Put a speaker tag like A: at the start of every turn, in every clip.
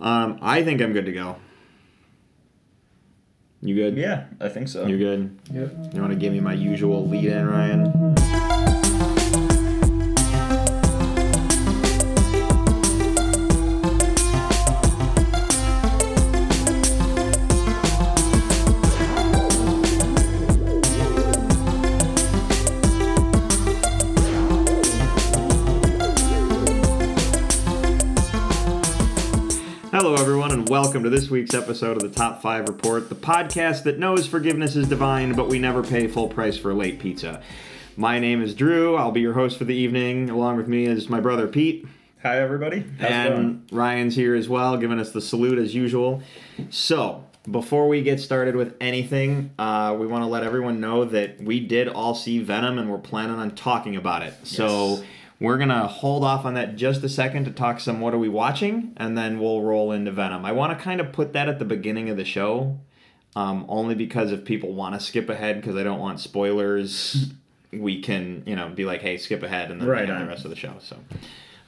A: Um, I think I'm good to go. You good?
B: Yeah, I think so.
A: You good?
C: Yep.
A: You want to give me my usual lead in, Ryan? Welcome to this week's episode of the Top 5 Report, the podcast that knows forgiveness is divine, but we never pay full price for late pizza. My name is Drew. I'll be your host for the evening. Along with me is my brother Pete.
B: Hi, everybody. How's
A: and Ryan's here as well, giving us the salute as usual. So, before we get started with anything, uh, we want to let everyone know that we did all see Venom and we're planning on talking about it. So,
B: Yes.
A: We're going to hold off on that just a second to talk some what are we watching, and then we'll roll into Venom. I want to kind of put that at the beginning of the show, um, only because if people want to skip ahead, because I don't want spoilers. We can, you know, be like, "Hey, skip ahead," and then
B: Right
A: the rest of the show. So,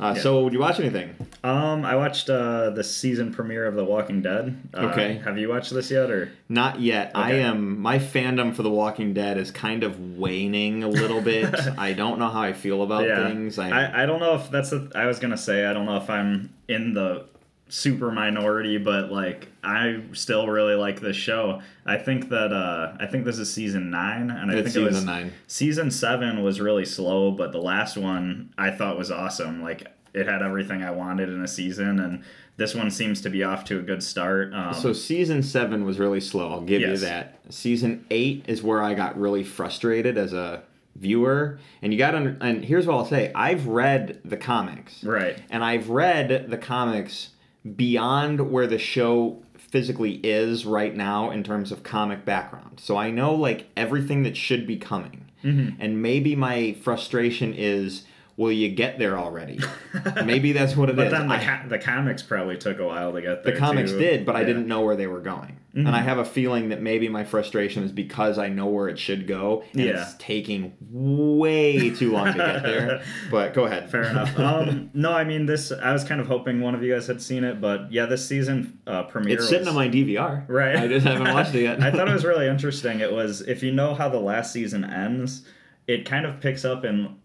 A: uh,
B: Yeah.
A: so, did you watch anything?
B: Um, I watched uh, the season premiere of The Walking Dead. Uh,
A: Okay.
B: Have you watched this yet, or?
A: Not yet. I am. My fandom for The Walking Dead is kind of waning a little bit. I don't know how I feel about
B: yeah.
A: things. I,
B: I, I don't know if that's. A, I was gonna say I don't know if I'm in the super minority, but like I still really like this show. I think that uh I think this is season nine, and I
A: it's
B: think it
A: season
B: was
A: nine.
B: season seven was really slow, but the last one I thought was awesome. Like it had everything I wanted in a season, and this one seems to be off to a good start. Um,
A: So season seven was really slow. I'll give you that. Season eight is where I got really frustrated as a viewer. And you got to. And here's what I'll say: I've read the comics,
B: right.
A: and I've read the comics beyond where the show physically is right now in terms of comic background. So I know like everything that should be coming.
B: Mm-hmm.
A: And maybe my frustration is will you get there already? maybe that's what it is.
B: But then the,
A: I-
B: ca- the comics probably took a while to get there.
A: the comics
B: too.
A: did, but I
B: Yeah. Mm-hmm.
A: didn't know where they were going. And I have a feeling that maybe my frustration is because I know where it should go and
B: Yeah.
A: it's taking way too long to get there. But go ahead.
B: Fair enough. Um, no, I mean this. I was kind of hoping one of you guys had seen it, but yeah, this season uh, premiere.
A: It's sitting
B: was-
A: on my DVR.
B: Right.
A: I just haven't watched it yet.
B: I thought it was really interesting. It was if you know how the last season ends, it kind of picks up in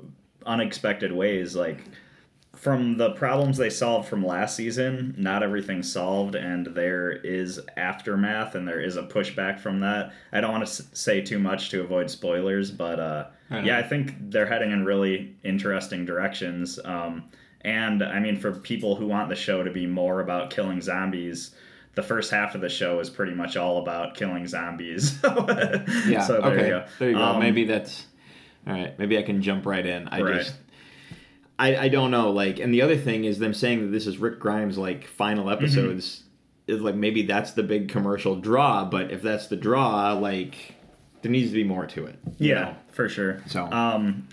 B: unexpected ways. Like from the problems they solved from last season, not everything's solved, and there is aftermath, and there is a pushback from that. I don't want to say too much to avoid spoilers, but uh,
A: Right
B: yeah. I think they're heading in really interesting directions. Um, and I mean, for people who want the show to be more about killing zombies, the first half of the show is pretty much all about killing zombies.
A: yeah.
B: So there
A: okay.
B: you go.
A: There you go.
B: Um,
A: maybe that's all right. Maybe I can jump right in. I
B: Right.
A: just. I, I don't know like and the other thing is them saying that this is Rick Grimes like final
B: Mm-hmm.
A: episodes is like maybe that's the big commercial draw but if that's the draw like there needs to be more to it
B: Yeah,
A: know?
B: for sure.
A: So-
B: um,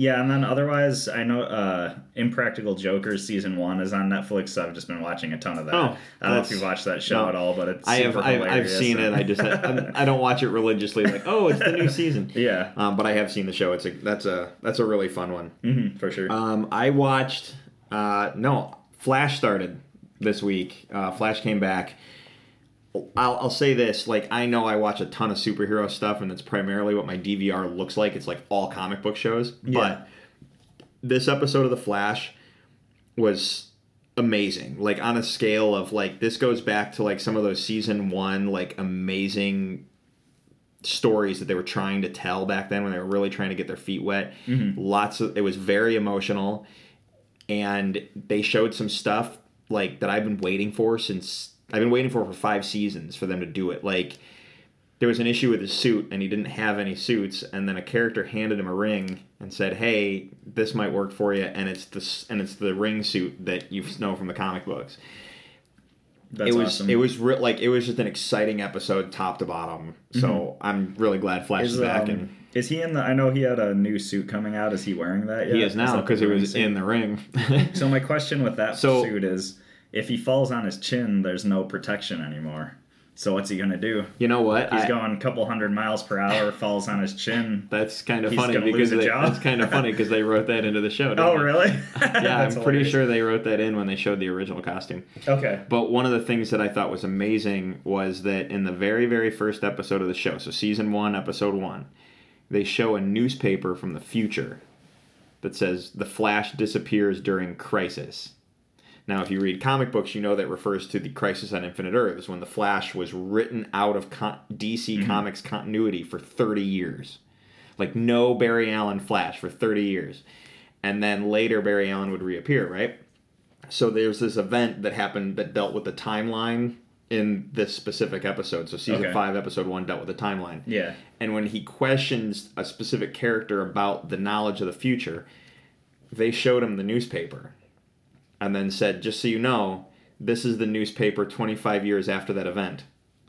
B: yeah, and then otherwise, I know uh, Impractical Jokers season one is on Netflix. So I've just been watching a ton of that.
A: Oh,
B: I don't know if you've watched that show
A: no.
B: at all, but it's
A: I have I've, I've seen it I just I'm, I don't watch it religiously like oh it's the new season
B: yeah,
A: um, but I have seen the show it's a that's a that's a really fun one
B: hmm for sure.
A: Um, I watched. Uh, no, Flash started this week. Uh, Flash came back. I'll, I'll say this: like I know I watch a ton of superhero stuff, and it's primarily what my DVR looks like. It's like all comic book shows.
B: Yeah.
A: But this episode of the Flash was amazing. Like on a scale of like this goes back to like some of those season one like amazing stories that they were trying to tell back then when they were really trying to get their feet wet. Mm-hmm. Lots of it was very emotional and they showed some stuff like that I've been waiting for since I've been waiting for for 5 seasons for them to do it. Like there was an issue with his suit and he didn't have any suits and then a character handed him a ring and said, "Hey, this might work for you." And it's the and it's the ring suit that you know from the comic books
B: That's
A: it was
B: awesome.
A: it was re- like it was just an exciting episode top to bottom. So I'm really glad Flash is,
B: Is,
A: back
B: um,
A: and
B: is he in the? I know he had a new suit coming out. Is he wearing that yet?
A: he is now because it was
B: suit?
A: in the ring.
B: So my question with that
A: So-
B: suit is, if he falls on his chin, there's no protection anymore. So what's he gonna do?
A: You know what?
B: He's
A: I-
B: going a couple hundred miles per hour, falls on his chin.
A: That's kind of funny because
B: lose
A: they,
B: job.
A: that's kind of funny because they wrote that into the show.
B: Oh,
A: they?
B: really?
A: Yeah, I'm pretty sure they wrote that in when they showed the original costume.
B: Okay.
A: But one of the things that I thought was amazing was that in the very, very first episode of the show, so season one, episode one, they show a newspaper from the future that says the Flash disappears during crisis. Now, if you read comic books, you know that refers to the Crisis on Infinite Earths when the Flash was written out of con- DC mm-hmm. Comics continuity for 30 years. Like, no Barry Allen Flash for 30 years. And then later, Barry Allen would reappear, right? So there's this event that happened that dealt with the timeline in this specific episode. So season
B: Okay.
A: five, episode one dealt with the timeline.
B: Yeah.
A: And when he questions a specific character about the knowledge of the future, they showed him the newspaper and then said, just so you know, this is the newspaper 25 years after that event.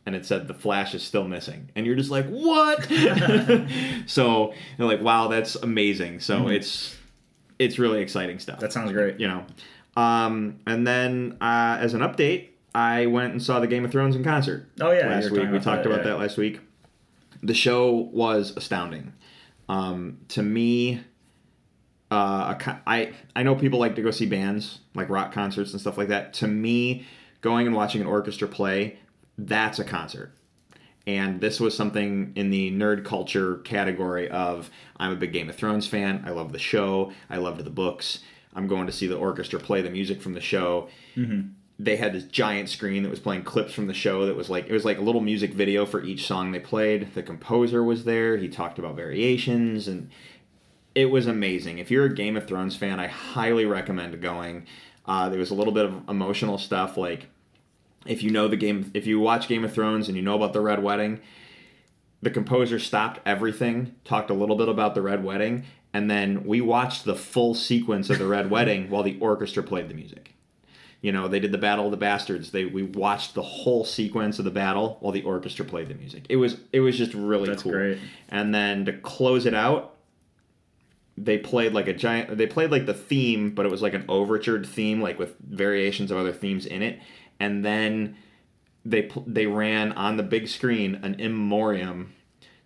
A: And it said the Flash is still missing. And you're just like, what? so you're like, wow, that's amazing. So it's it's really exciting stuff
B: That sounds great.
A: you know. Um, and then uh, as an update, I went and saw the Game of Thrones in concert.
B: Oh, yeah,
A: last week we talked
B: that,
A: about
B: yeah.
A: that last week. The show was astounding. Um, to me, uh, a co- I I know people like to go see bands like rock concerts and stuff like that. To me, going and watching an orchestra play, that's a concert. And this was something in the nerd culture category of I'm a big Game of Thrones fan. I love the show. I loved the books. I'm going to see the orchestra play the music from the show. They had this giant screen that was playing clips from the show that was like it was like a little music video for each song they played. The composer was there. He talked about variations and it was amazing. If you're a Game of Thrones fan, I highly recommend going. Uh, there was a little bit of emotional stuff, like if you know the game, if you watch Game of Thrones and you know about the Red Wedding, the composer stopped everything, talked a little bit about the Red Wedding, and then we watched the full sequence of the Red Wedding while the orchestra played the music. You know, they did the Battle of the Bastards. They we watched the whole sequence of the battle while the orchestra played the music. It was it was just really
B: That's
A: cool.
B: great.
A: And then to close it out, they played like a giant they played like the theme but it was like an overtured theme like with variations of other themes in it. And then they they ran on the big screen an in memoriam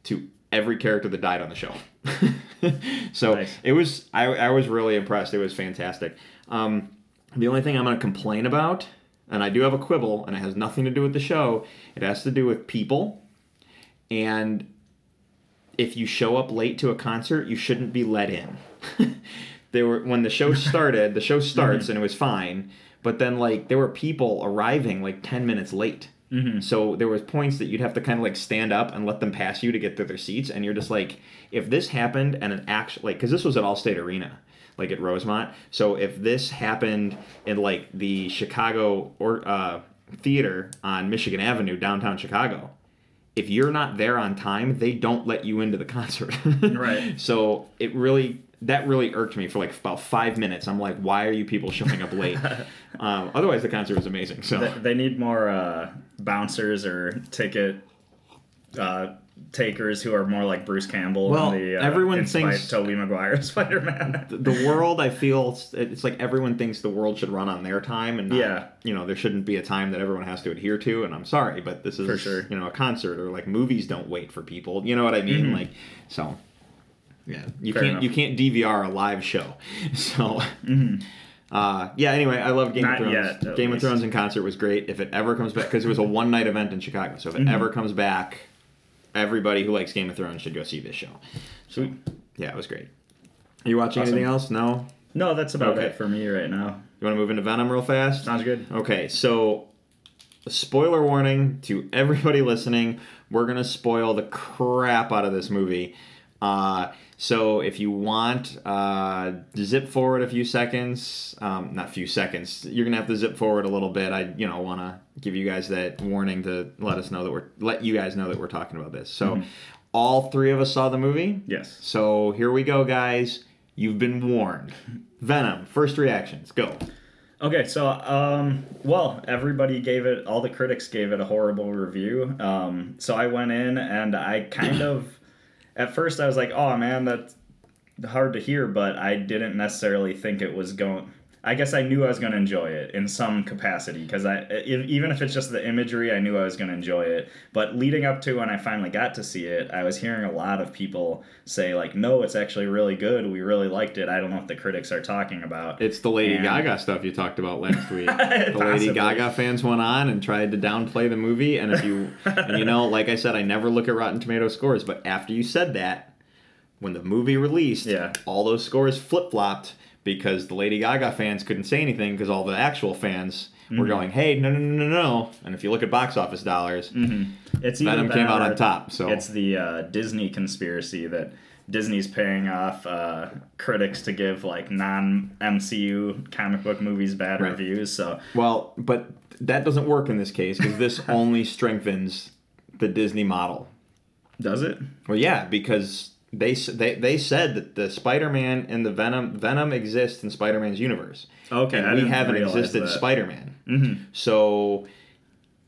A: to every character that died on the show. So
B: Nice.
A: it was I, I was really impressed. It was fantastic. Um, the only thing i'm going to complain about and i do have a quibble and it has nothing to do with the show. It has to do with people. And if you show up late to a concert, you shouldn't be let in. there were when the show started, the show starts and it was fine, but then like there were people arriving like 10 minutes late. So there was points that you'd have to kind of like stand up and let them pass you to get to their seats and you're just like if this happened and an actual like cuz this was at Allstate Arena like at Rosemont. So if this happened in like the Chicago or uh theater on Michigan Avenue downtown Chicago, if you're not there on time, they don't let you into the concert.
B: Right.
A: So it really that really irked me for like about five minutes. I'm like, why are you people showing up late? um, otherwise, the concert was amazing. So
B: They, they need more uh, bouncers or ticket uh, takers who are more like Bruce Campbell.
A: Well,
B: the, uh,
A: everyone thinks-
B: Tobey Maguire Spider Man.
A: the world, I feel it's like everyone thinks the world should run on their time, and not,
B: Yeah.
A: you know, there shouldn't be a time that everyone has to adhere to. And I'm sorry, but this is
B: For sure.
A: you know a concert or like movies don't wait for people. You know what I mean? Like so. Yeah, you
B: Fair
A: can't
B: enough.
A: you can't DVR a live show. So, uh, yeah. Anyway, I love Game
B: Not
A: of Thrones.
B: yet,
A: Game of. Thrones in concert was great. If it ever comes back, because it was a one night event in Chicago, so if it
B: Mm-hmm.
A: ever comes back, everybody who likes Game of Thrones should go see this show. So, yeah, it was great. Are you watching
B: Awesome.
A: anything else? No.
B: No, that's about
A: Okay.
B: it for me right now.
A: You want to move into Venom real fast?
B: Sounds good.
A: Okay, so spoiler warning to everybody listening. We're gonna spoil the crap out of this movie. Uh, so if you want, uh, zip forward a few seconds. Um, not few seconds. You're gonna have to zip forward a little bit. I, you know, want to give you guys that warning to let us know that we're let you guys know that we're talking about this. So all three of us saw the movie.
B: Yes.
A: So here we go, guys. You've been warned. Venom. First reactions. Go.
B: Okay, so um, well, everybody gave it. All the critics gave it a horrible review. Um, so I went in and I kind of, at first I was like, oh man, that's hard to hear, but I didn't necessarily think it was going. I guess I knew I was going to enjoy it in some capacity because I if, even if it's just the imagery, I knew I was going to enjoy it. But leading up to when I finally got to see it, I was hearing a lot of people say like, "No, it's actually really good. We really liked it." I don't know what the critics are talking about.
A: It's the Lady
B: And-
A: Gaga stuff you talked about last week. the Lady Gaga fans went on and tried to downplay the movie, and if you, and you know, like I said, I never look at Rotten Tomato scores, but after you said that, when the movie released,
B: Yeah.
A: all those scores flip flopped because the Lady Gaga fans couldn't say anything because all the actual fans
B: Mm-hmm.
A: were going, "Hey, no, no, no, no, no!" And if you look at box office dollars,
B: It's either
A: Venom came out on top. So
B: It's the uh, Disney conspiracy that Disney's paying off uh, critics to give like non MCU comic book movies bad
A: Right.
B: reviews. So
A: Well, but that doesn't work in this case because this only strengthens the Disney model.
B: does it?
A: Well, yeah, because they they they said that the Spider-Man and the Venom Venom exists in Spider-Man's universe.
B: Okay,
A: and we haven't existed
B: that.
A: Spider-Man.
B: Mm-hmm.
A: So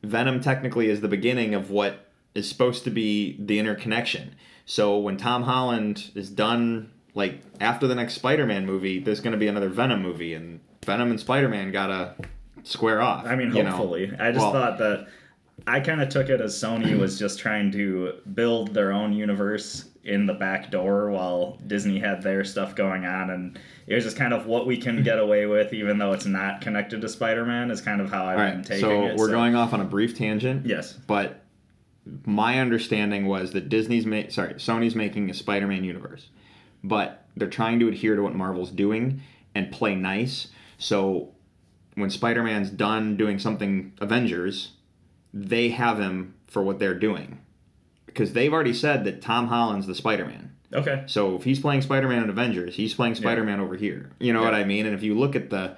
A: Venom technically is the beginning of what is supposed to be the interconnection. So when Tom Holland is done, like after the next Spider-Man movie, there's going to be another Venom movie, and Venom and Spider-Man gotta square off.
B: I mean,
A: you know?
B: hopefully. I just
A: Well-
B: thought that I kind of took it as Sony was just trying to build their own universe in the back door while Disney had their stuff going on, and it was just kind of what we can get away with, even though it's not connected to Spider-Man. Is kind of how I've
A: All
B: been taking
A: so
B: it.
A: we're going off on a brief tangent.
B: Yes.
A: but my understanding was that Disney's ma- sorry, Sony's making a Spider-Man universe, but they're trying to adhere to what Marvel's doing and play nice. So when Spider-Man's done doing something Avengers, they have him for what they're doing. Because they've already said that Tom Holland's the Spider-Man.
B: Okay.
A: So if he's playing Spider-Man in Avengers, he's playing Spider-Man over here. You know what I mean? And if you look at the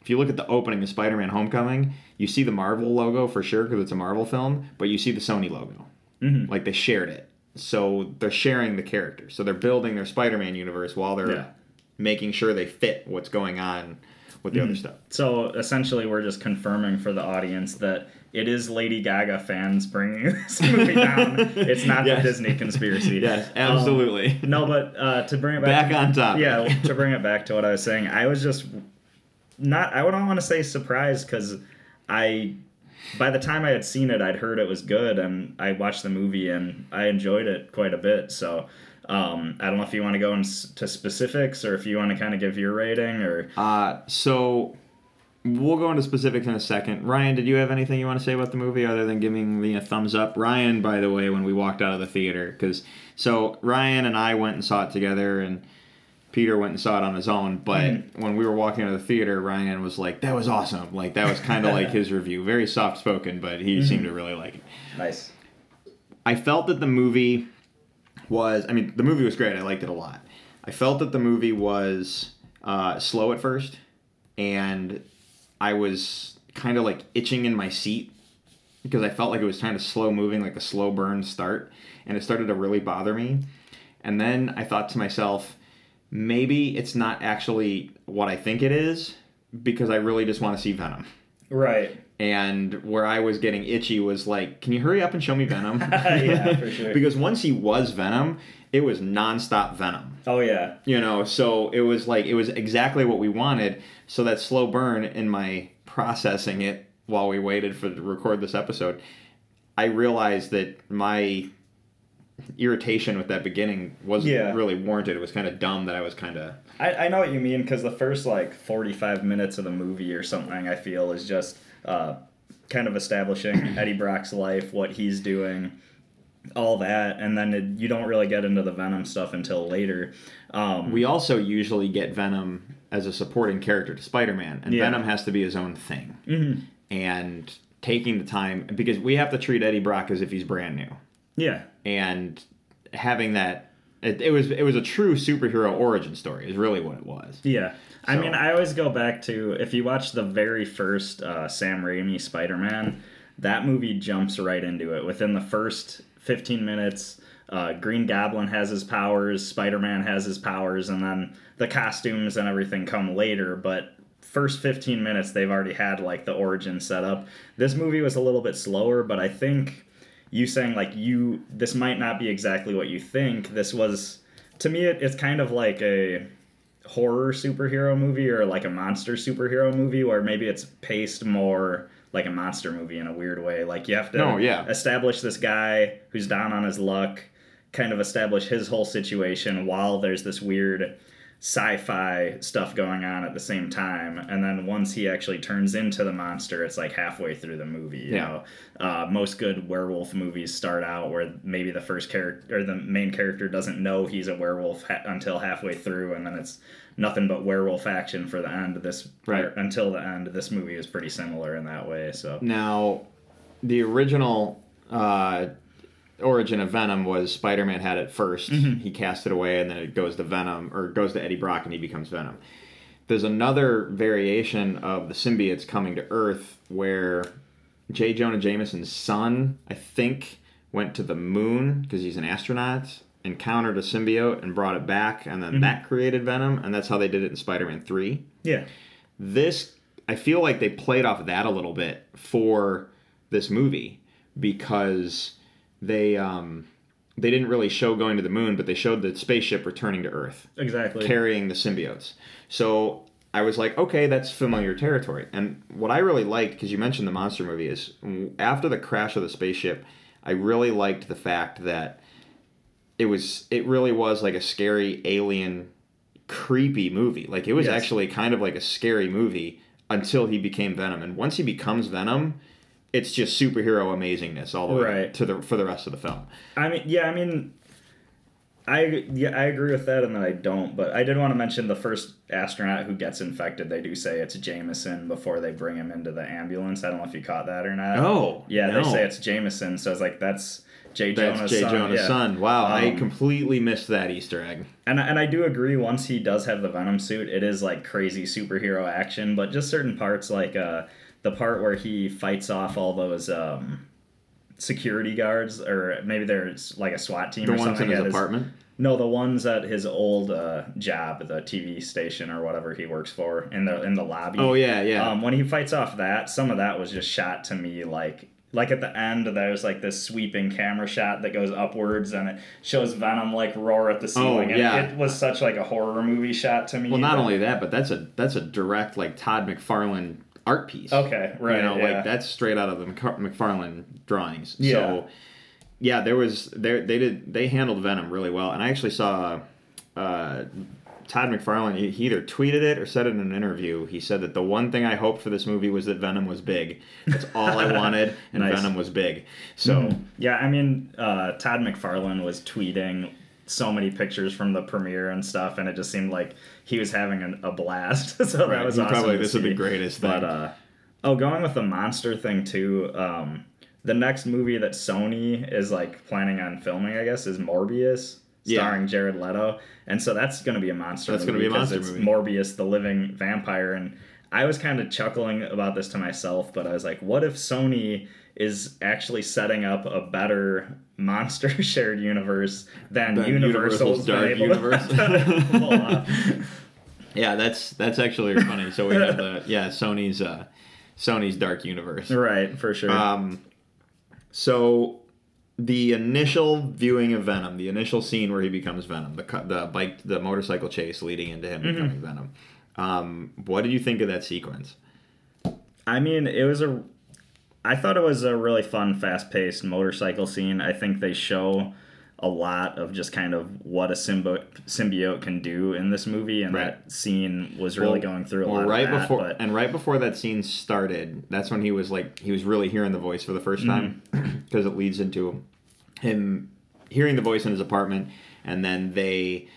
A: if you look at the opening of Spider-Man Homecoming, you see the Marvel logo for sure because it's a Marvel film, but you see the Sony logo.
B: Mhm.
A: Like they shared it. So they're sharing the character. So they're building their Spider-Man universe while they're
B: Yeah.
A: making sure they fit what's going on with the
B: Mm-hmm.
A: other stuff.
B: So essentially, we're just confirming for the audience that it is Lady Gaga fans bringing this movie down. It's not
A: Yes.
B: the Disney conspiracy.
A: Yes,
B: Um,
A: absolutely.
B: no, but uh, to bring it back,
A: Back on top.
B: yeah, to bring it back to what I was saying, I was just not. I don't want to say surprised because I, by the time I had seen it, I'd heard it was good, and I watched the movie and I enjoyed it quite a bit. So. Um, I don't know if you want to go into specifics or if you want to kind of give your rating or
A: Uh, so we'll go into specifics in a second. Ryan, did you have anything you want to say about the movie other than giving me a thumbs up? Ryan, by the way, when we walked out of the theater, because so Ryan and I went and saw it together, and Peter went and saw it on his own. But when we were walking out of the theater, Ryan was like, "That was awesome!" Like that was kind of like his review, very soft spoken, but he seemed to really like it.
B: nice.
A: I felt that the movie was. I mean, the movie was great. I liked it a lot. I felt that the movie was uh, slow at first, and I was kind of like itching in my seat because I felt like it was kind of slow moving, like a slow burn start, and it started to really bother me. And then I thought to myself, maybe it's not actually what I think it is because I really just want to see Venom.
B: Right.
A: And where I was getting itchy was like, can you hurry up and show me Venom?
B: Yeah, for sure.
A: because once he was Venom, it was nonstop Venom.
B: Oh yeah.
A: You know, so it was like it was exactly what we wanted. So that slow burn in my processing it while we waited for to record this episode, I realized that my irritation with that beginning wasn't
B: Yeah.
A: really warranted. It was kind of dumb that I was kind of
B: I, I know what you mean because the first like 45 minutes of the movie or something I feel is just uh, kind of establishing Eddie Brock's life, what he's doing, all that, and then it, you don't really get into the Venom stuff until later. Um,
A: We also usually get Venom as a supporting character to Spider-Man, and
B: Yeah.
A: Venom has to be his own thing.
B: mhm.
A: And taking the time because we have to treat Eddie Brock as if he's brand new,
B: Yeah.
A: and having that. It, it was it was a true superhero origin story. Is really what it was.
B: Yeah. I mean, I always go back to if you watch the very first uh, Sam Raimi Spider Man, that movie jumps right into it. Within the first 15 minutes, uh, Green Goblin has his powers, Spider Man has his powers, and then the costumes and everything come later. But first 15 minutes, they've already had like the origin set up. This movie was a little bit slower, but I think you saying like you this might not be exactly what you think this was to me it, it's kind of like a horror superhero movie or like a monster superhero movie where maybe it's paced more like a monster movie in a weird way. Like you have to
A: No, yeah.
B: establish this guy who's down on his luck, kind of establish his whole situation while there's this weird sci-fi stuff going on at the same time and then once he actually turns into the monster it's like halfway through the movie you
A: Yeah.
B: know uh, most good werewolf movies start out where maybe the first character or the main character doesn't know he's a werewolf ha- until halfway through and then it's nothing but werewolf action for the end of this
A: Right.
B: until the end this movie is pretty similar in that way so
A: Now, the original uh, origin of Venom was Spider-Man had it 1st
B: Mm-hmm.
A: He cast it away, and then it goes to Venom or goes to Eddie Brock, and he becomes Venom. There's another variation of the symbiotes coming to Earth where J. Jonah Jameson's son, I think, went to the moon because he's an astronaut, encountered a symbiote and brought it back, and
B: Mm-hmm.
A: then that created Venom, and that's how they did it in Spider-Man Three
B: yeah
A: this I feel like they played off that a little bit for this movie because they um they didn't really show going to the moon, but they showed the spaceship returning to Earth
B: exactly
A: carrying the symbiotes. So I was like, okay, that's familiar territory. And what I really liked, because you mentioned the monster movie, is after the crash of the spaceship, I really liked the fact that it was it really was like a scary alien creepy movie. Like it was
B: Yes.
A: actually kind of like a scary movie until he became Venom. And once he becomes Venom, it's just superhero amazingness all the way
B: Right.
A: to the for the rest of the film.
B: I mean, yeah, I mean, I yeah, I agree with that, and then I don't. But I did want to mention the first astronaut who gets infected. They do say it's Jameson before they bring him into the ambulance. I don't know if you caught that or not.
A: Oh,
B: yeah,
A: no.
B: they say it's Jameson. So it's like that's Jay
A: That's
B: Jonah's
A: Jay
B: son.
A: Jonah's
B: yeah.
A: son. Wow, I
B: Um,
A: completely missed that Easter egg.
B: And and I do agree. Once he does have the Venom suit, it is like crazy superhero action. But just certain parts, like uh, the part where he fights off all those. Um, security guards or maybe there's like a SWAT team
A: The
B: or
A: ones in
B: something
A: his
B: at his-
A: apartment.
B: No, the ones at his old uh, job, the TV station or whatever he works for, in the in the lobby.
A: Oh yeah, yeah.
B: Um, when he fights off that, some of that was just shot to me like like at the end. There's like this sweeping camera shot that goes upwards and it shows Venom like roar at the ceiling.
A: Oh, yeah.
B: it was such like a horror movie shot to me.
A: well, not only that, but that's a that's a direct like Todd McFarlane art piece.
B: Okay, right,
A: You know,
B: yeah.
A: like that's straight out of the McFar- McFarlane drawings.
B: Yeah.
A: So, yeah, there was there they did they handled Venom really well, and I actually saw uh, Todd McFarlane. He, he either tweeted it or said it in an interview. He said that the one thing I hoped for this movie was that Venom was big. That's all I wanted, and
B: Nice.
A: Venom was big. So.
B: Yeah, I mean, uh, Todd McFarlane was tweeting so many pictures from the premiere and stuff, and it just seemed like he was having an, a blast. so
A: Right,
B: that was awesome.
A: probably
B: to
A: this is the greatest thing.
B: But uh, oh, going with the monster thing too. Um, the next movie that Sony is like planning on filming, I guess, is Morbius,
A: Yeah.
B: starring Jared Leto, and so that's going to be a monster.
A: That's
B: movie
A: gonna be a monster
B: it's
A: movie.
B: Morbius, the living vampire, and I was kind of chuckling about this to myself, but I was like, what if Sony is actually setting up a better monster shared universe than,
A: Than
B: Universal's
A: Universal's Dark Universe.
B: to pull off.
A: Yeah, that's that's actually funny. So we have the yeah Sony's uh, Sony's Dark Universe.
B: right, for sure.
A: Um, so the initial viewing of Venom, the initial scene where he becomes Venom, the the bike, the motorcycle chase leading into him
B: Mm-hmm.
A: becoming Venom. Um, what did you think of that sequence?
B: I mean, it was a. I thought it was a really fun, fast paced motorcycle scene. I think they show a lot of just kind of what a symbiote, symbiote can do in this movie, and
A: Right.
B: that scene was really
A: Well-
B: going through a
A: well,
B: lot
A: right
B: of that.
A: before
B: but
A: and right before that scene started that's when he was like he was really hearing the voice for the first time
B: Mm-hmm.
A: because it leads into him hearing the voice in his apartment and then they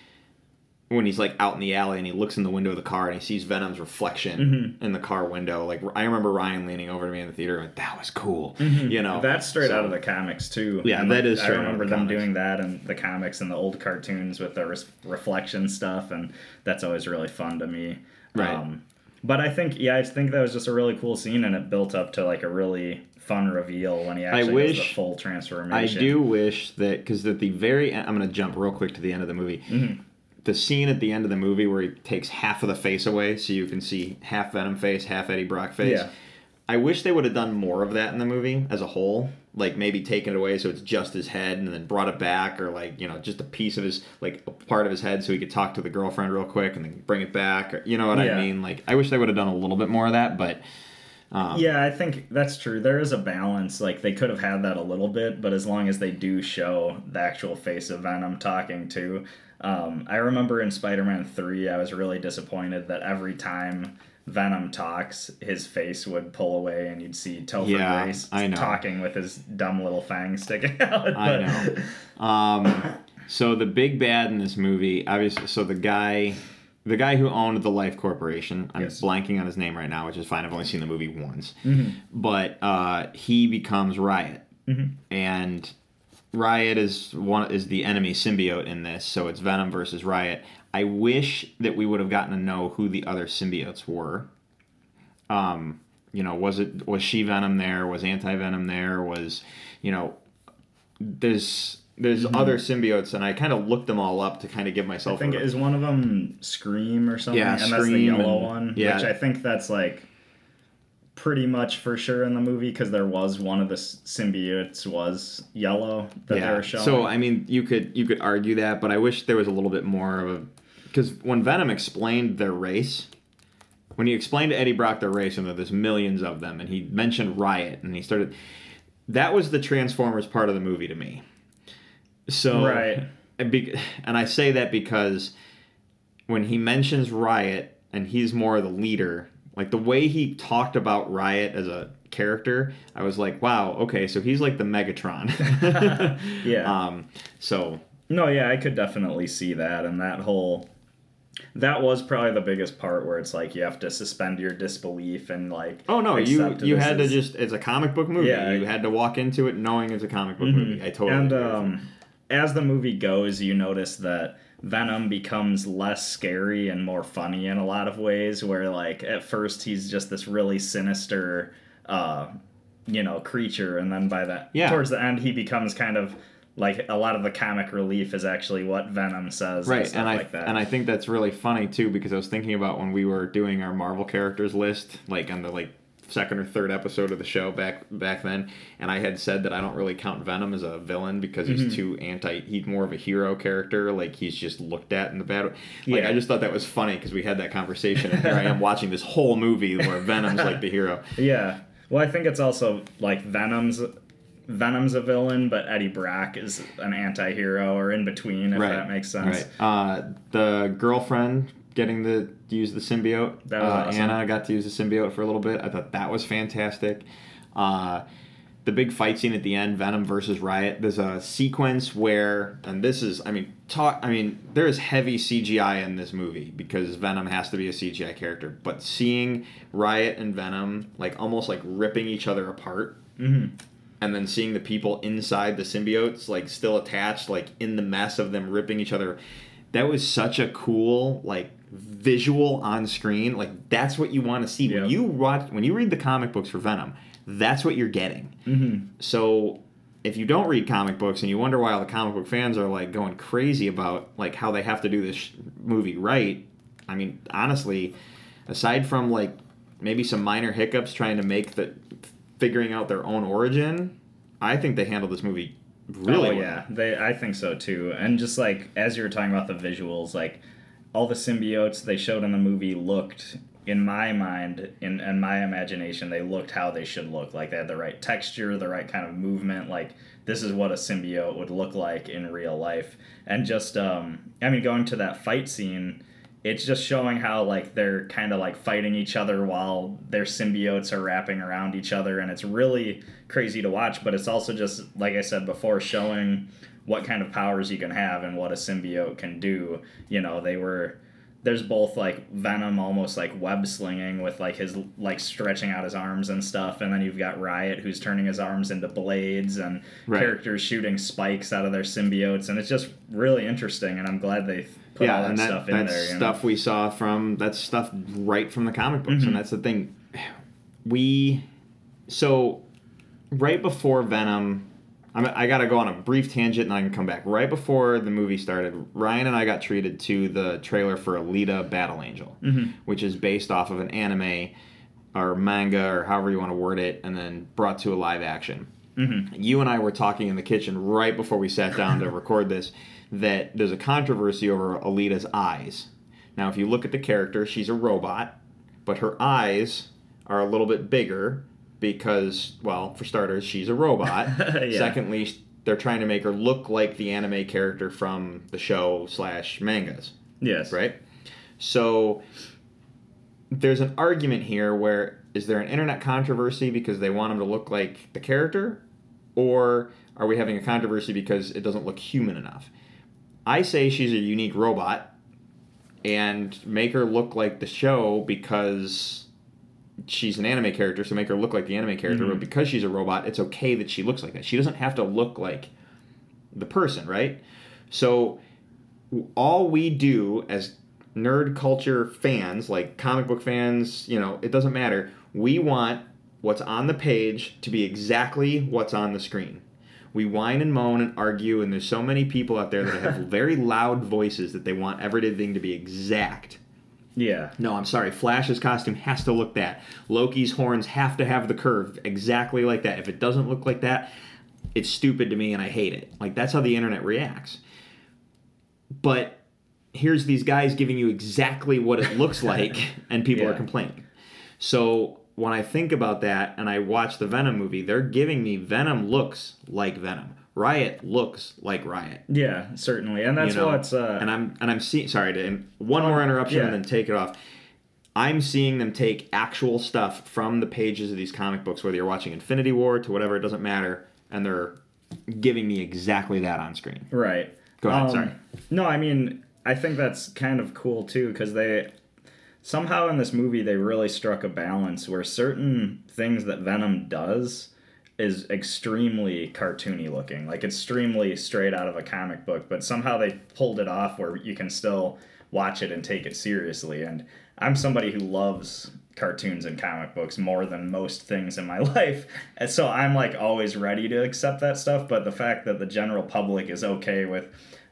A: when he's like out in the alley and he looks in the window of the car and he sees Venom's reflection
B: Mm-hmm.
A: in the car window like I remember Ryan leaning over to me in the theater and that was cool you know
B: That's straight
A: So-
B: out of the comics too.
A: Yeah,
B: And,
A: that
B: like,
A: is
B: I
A: straight out of
B: remember
A: the
B: them
A: comics.
B: doing that in the comics and the old cartoons with the reflection stuff, and that's always really fun to me.
A: Right.
B: Um, but I think, yeah, I think that was just a really cool scene, and it built up to like a really fun reveal when he actually does
A: wish-
B: the full transformation.
A: I do wish that because at the very end, I'm going to jump real quick to the end of the movie.
B: Mm-hmm.
A: The scene at the end of the movie where he takes half of the face away, so you can see half Venom face, half Eddie Brock face.
B: Yeah.
A: I wish they would have done more of that in the movie as a whole. Like maybe taken it away so it's just his head and then brought it back or like, you know, just a piece of his like a part of his head so he could talk to the girlfriend real quick and then bring it back. Or, you know what
B: Yeah.
A: I mean? Like I wish they would have done a little bit more of that, but um,
B: Yeah, I think that's true. There is a balance. Like they could have had that a little bit, but as long as they do show the actual face of Venom talking too. Um, I remember in Spider-Man Three, I was really disappointed that every time Venom talks, his face would pull away, and you'd see Topher
A: Yeah,
B: Grace talking with his dumb little fangs sticking out.
A: I know. Um, so the big bad in this movie, obviously, so the guy, the guy who owned the Life Corporation, I'm
B: Yes.
A: blanking on his name right now, which is fine. I've only seen the movie once,
B: Mm-hmm.
A: but uh, he becomes Riot, and Riot is one is the enemy symbiote in this, so it's Venom versus Riot. I wish that we would have gotten to know who the other symbiotes were. Um, you know, was it was she Venom there? Was Anti Venom there? Was you know, there's there's other symbiotes, and I kind of looked them all up to kind of give myself.
B: I think
A: a,
B: is one of them Scream or something,
A: Yeah,
B: and that's the yellow
A: and-
B: one.
A: yeah.
B: which I think that's like pretty much for sure in the movie because there was one of the symbiotes was yellow that they
A: yeah.
B: were showing.
A: So I mean, you could you could argue that, but I wish there was a little bit more of a because when Venom explained their race. When he explained to Eddie Brock their race and that there's millions of them, and he mentioned Riot, and he started, that was the Transformers part of the movie to me. So
B: Right.
A: and I say that because when he mentions Riot and he's more the leader, like the way he talked about Riot as a character, I was like, wow, okay, so he's like the Megatron.
B: Yeah.
A: Um. So
B: no, yeah, I could definitely see that, and that whole that was probably the biggest part where it's like you have to suspend your disbelief and like
A: oh no, you you had to just it's a comic book movie.
B: Yeah.
A: you had to walk into it knowing it's a comic book movie. I totally
B: and
A: agree
B: um, as the movie goes, you notice that Venom becomes less scary and more funny in a lot of ways. Where like at first he's just this really sinister, uh, you know, creature, and then by that
A: Yeah.
B: towards the end he becomes kind of like a lot of the comic relief is actually what Venom says, and
A: right
B: stuff
A: and i
B: like that.
A: and i think that's really funny too because i was thinking about when we were doing our marvel characters list like on the like second or third episode of the show back back then and i had said that i don't really count venom as a villain because he's
B: Mm-hmm.
A: too anti he's more of a hero character like he's just looked at in the bad like
B: Yeah.
A: i just thought that was funny because we had that conversation and here i am watching this whole movie where venom's like the hero
B: Yeah. Well, I think it's also like Venom's Venom's a villain, but Eddie Brock is an anti-hero or in between, if that makes sense.
A: Right. Uh, the girlfriend getting to use the symbiote.
B: That was
A: uh,
B: awesome.
A: Anna got to use the symbiote for a little bit. I thought that was fantastic. Uh, the big fight scene at the end, Venom versus Riot. There's a sequence where, and this is, I mean, talk. I mean, there is heavy CGI in this movie because Venom has to be a CGI character. But seeing Riot and Venom like almost like ripping each other apart
B: Mm-hmm.
A: and then seeing the people inside the symbiotes like still attached like in the mess of them ripping each other that was such a cool like visual on screen like that's what you want to see when you watch when you read the comic books for venom that's what you're getting
B: Mm-hmm.
A: so if you don't read comic books and you wonder why all the comic book fans are like going crazy about like how they have to do this sh- movie right i mean honestly aside from like maybe some minor hiccups trying to make the figuring out their own origin i think they handled this movie really
B: oh,
A: well.
B: yeah, they. I think so too. And just like as you were talking about the visuals, like all the symbiotes they showed in the movie looked, in my mind, in in my imagination, they looked how they should look. Like they had the right texture, the right kind of movement. Like this is what a symbiote would look like in real life. And just, um, I mean, going to that fight scene. It's just showing how like they're kind of like fighting each other while their symbiotes are wrapping around each other, and it's really crazy to watch. But it's also just like I said before, showing what kind of powers you can have and what a symbiote can do. You know, they were there's both like Venom almost like web slinging with like his like stretching out his arms and stuff, and then you've got Riot who's turning his arms into blades and
A: Right.
B: characters shooting spikes out of their symbiotes, and it's just really interesting. And I'm glad they put all
A: yeah
B: that,
A: and that,
B: stuff in there. You know?
A: stuff we saw from that's stuff right from the comic books
B: Mhm.
A: and that's the thing we so right before venom I'm, i gotta go on a brief tangent and i can come back right before the movie started ryan and i got treated to the trailer for alita battle angel
B: Mhm.
A: which is based off of an anime or manga or however you want to word it, and then brought to a live action. Mm-hmm. You and I were talking in the kitchen right before we sat down to record this that there's a controversy over Alita's eyes. Now, if you look at the character, she's a robot, but her eyes are a little bit bigger because, well, for starters, she's a robot.
B: Yeah.
A: Secondly, they're trying to make her look like the anime character from the show slash mangas
B: Yes.
A: right? So there's an argument here where is there an internet controversy because they want him to look like the character, or are we having a controversy because it doesn't look human enough? I say she's a unique robot and make her look like the show because she's an anime character, so make her look like the anime character, but mm-hmm. because she's a robot, it's okay that she looks like that. She doesn't have to look like the person, right? So all we do as nerd culture fans, like comic book fans, you know, it doesn't matter. We want what's on the page to be exactly what's on the screen. We whine and moan and argue, and there's so many people out there that have very loud voices that they want everything to be exact.
B: Yeah.
A: No, I'm sorry. Flash's costume has to look that. Loki's horns have to have the curve exactly like that. If it doesn't look like that, it's stupid to me and I hate it. Like that's how the internet reacts. But here's these guys giving you exactly what it looks like and people are complaining. So when I think about that and I watch the Venom movie, they're giving me Venom looks like Venom. Riot looks like Riot.
B: Yeah, certainly. And that's
A: you know?
B: what's uh
A: and I'm and I'm seeing sorry to one
B: Oh,
A: more interruption
B: yeah.
A: and then take it off. I'm seeing them take actual stuff from the pages of these comic books, whether you're watching Infinity War to whatever, it doesn't matter, and they're giving me exactly that on screen.
B: Right.
A: Go ahead,
B: Um,
A: sorry.
B: No, I mean, I think that's kind of cool too because they somehow in this movie they really struck a balance where certain things that Venom does is extremely cartoony looking, like extremely straight out of a comic book, but somehow they pulled it off where you can still watch it and take it seriously. And I'm somebody who loves cartoons and comic books more than most things in my life. And so I'm like always ready to accept that stuff, but the fact that the general public is okay with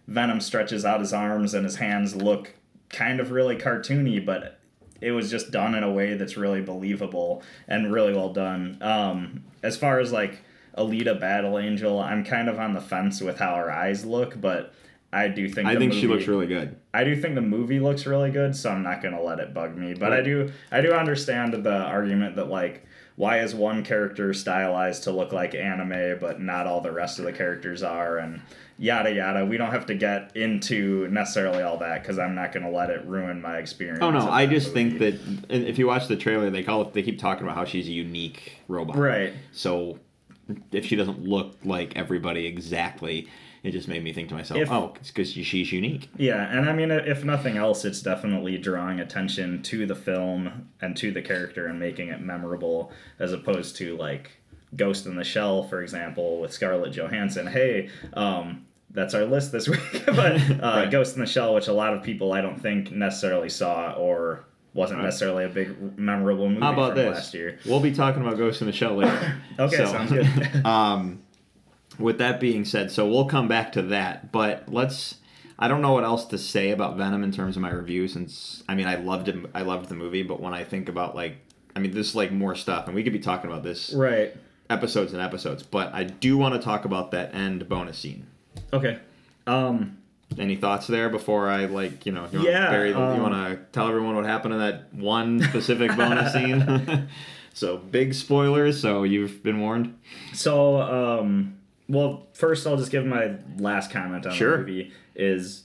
B: Venom stretches out his arms and his hands look kind of really cartoony, but it was just done in a way that's really believable and really well done. Um, as far as like Alita Battle Angel, I'm kind of on the fence with how her eyes look, but I do think
A: I think she looks really good.
B: I do think the movie looks really good, so I'm not gonna let it bug me. But I do I do understand the argument that like why is one character stylized to look like anime but not all the rest of the characters are and yada yada. We don't have to get into necessarily all that because I'm not gonna let it ruin my experience.
A: Oh no, I just think that if you watch the trailer, they call it. They keep talking about how she's a unique robot.
B: right.
A: So if she doesn't look like everybody exactly, it just made me think to myself,
B: If-
A: oh, it's because she's unique.
B: Yeah, and I mean, if nothing else, it's definitely drawing attention to the film and to the character and making it memorable, as opposed to like Ghost in the Shell, for example, with Scarlett Johansson. Hey, um, that's our list this week. but uh,
A: Right.
B: Ghost in the Shell, which a lot of people I don't think necessarily saw or wasn't
A: Right.
B: necessarily a big memorable movie
A: How about this?
B: last year.
A: We'll be talking about Ghost in the Shell later.
B: Okay,
A: So,
B: sounds good.
A: um, with that being said, so we'll come back to that, but let's. I don't know what else to say about Venom in terms of my review, since I mean I loved it. I loved the movie, but when I think about like, I mean, this is like more stuff, and we could be talking about this
B: right.
A: episodes and episodes. But I do want to talk about that end bonus scene.
B: Okay. Um,
A: Any thoughts there before I like you know you
B: Yeah,
A: bury the,
B: um,
A: you want to tell everyone what happened in that one specific bonus scene? so big spoilers. So you've been warned.
B: So, um, well, first I'll just give my last comment on
A: Sure.
B: the movie. Is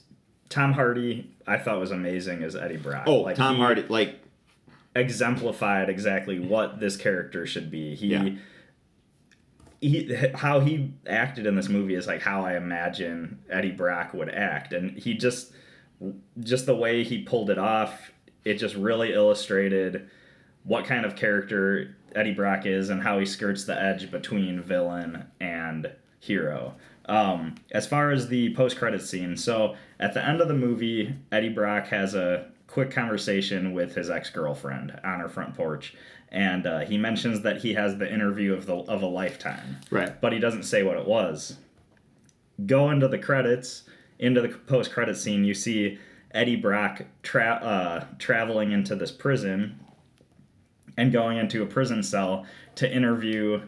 B: Tom Hardy I thought was amazing as Eddie Brock.
A: Oh,
B: Like,
A: Tom Hardy, like
B: exemplified exactly what this character should be. He.
A: Yeah.
B: He, how he acted in this movie is like how I imagine Eddie Brock would act, and he just, just the way he pulled it off, it just really illustrated what kind of character Eddie Brock is and how he skirts the edge between villain and hero. Um, as far as the post credit scene, so at the end of the movie, Eddie Brock has a quick conversation with his ex girlfriend on her front porch, and uh, he mentions that he has the interview of the of a lifetime,
A: right.
B: but he doesn't say what it was. Go into the credits, into the post credit scene, you see Eddie Brock tra- uh, traveling into this prison and going into a prison cell to interview.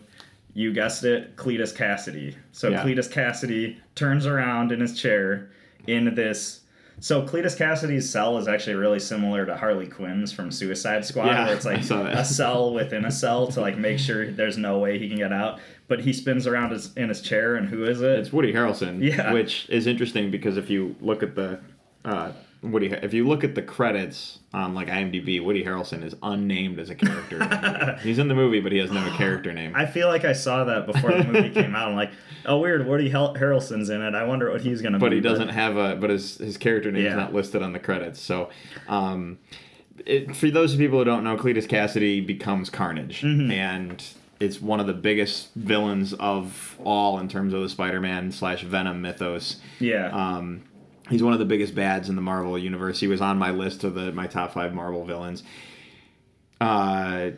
B: You guessed it, Cletus Cassidy. So
A: Yeah.
B: Cletus Cassidy turns around in his chair in this. So Cletus Cassidy's cell is actually really similar to Harley Quinn's from Suicide Squad,
A: Yeah,
B: where it's like a cell within a cell to like make sure there's no way he can get out. But he spins around his, in his chair, and who is it?
A: It's Woody Harrelson.
B: Yeah.
A: Which is interesting because if you look at the uh, Woody, if you look at the credits on like IMDb, Woody Harrelson is unnamed as a character. in. He's in the movie, but he has no character name.
B: I feel like I saw that before the movie came out. I'm like, oh weird, Woody Har- Harrelson's in it. I wonder what he's gonna.
A: but
B: be.
A: he doesn't have a. But his his character name is
B: Yeah.
A: not listed on the credits. So, um, it, for those of you people who don't know, Cletus Cassidy becomes Carnage,
B: Mm-hmm.
A: and it's one of the biggest villains of all in terms of the Spider-Man slash Venom mythos.
B: Yeah.
A: Um, he's one of the biggest bads in the Marvel universe. He was on my list of the my top five Marvel villains. Uh,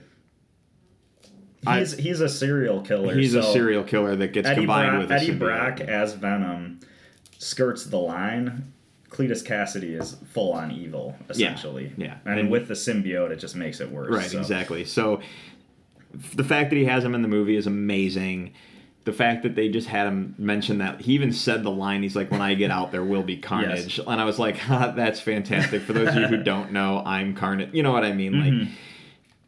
A: I-
B: he's he's a serial killer.
A: he's a serial killer that gets
B: Eddie,
A: combined
B: Bra-
A: with a
B: Eddie. Brock as Venom skirts the line. Cletus Kasady is full on evil, essentially.
A: yeah.
B: And,
A: And-
B: with the symbiote, it just makes it worse.
A: Right,
B: so.
A: exactly. So the fact that he has him in the movie is amazing. The fact that they just had him mention that he even said the line. He's like, "When I get out, there will be carnage," and I was like, ha, "That's fantastic." For those of you who don't know, I'm Carnage. You know what I mean? Like, mm-hmm.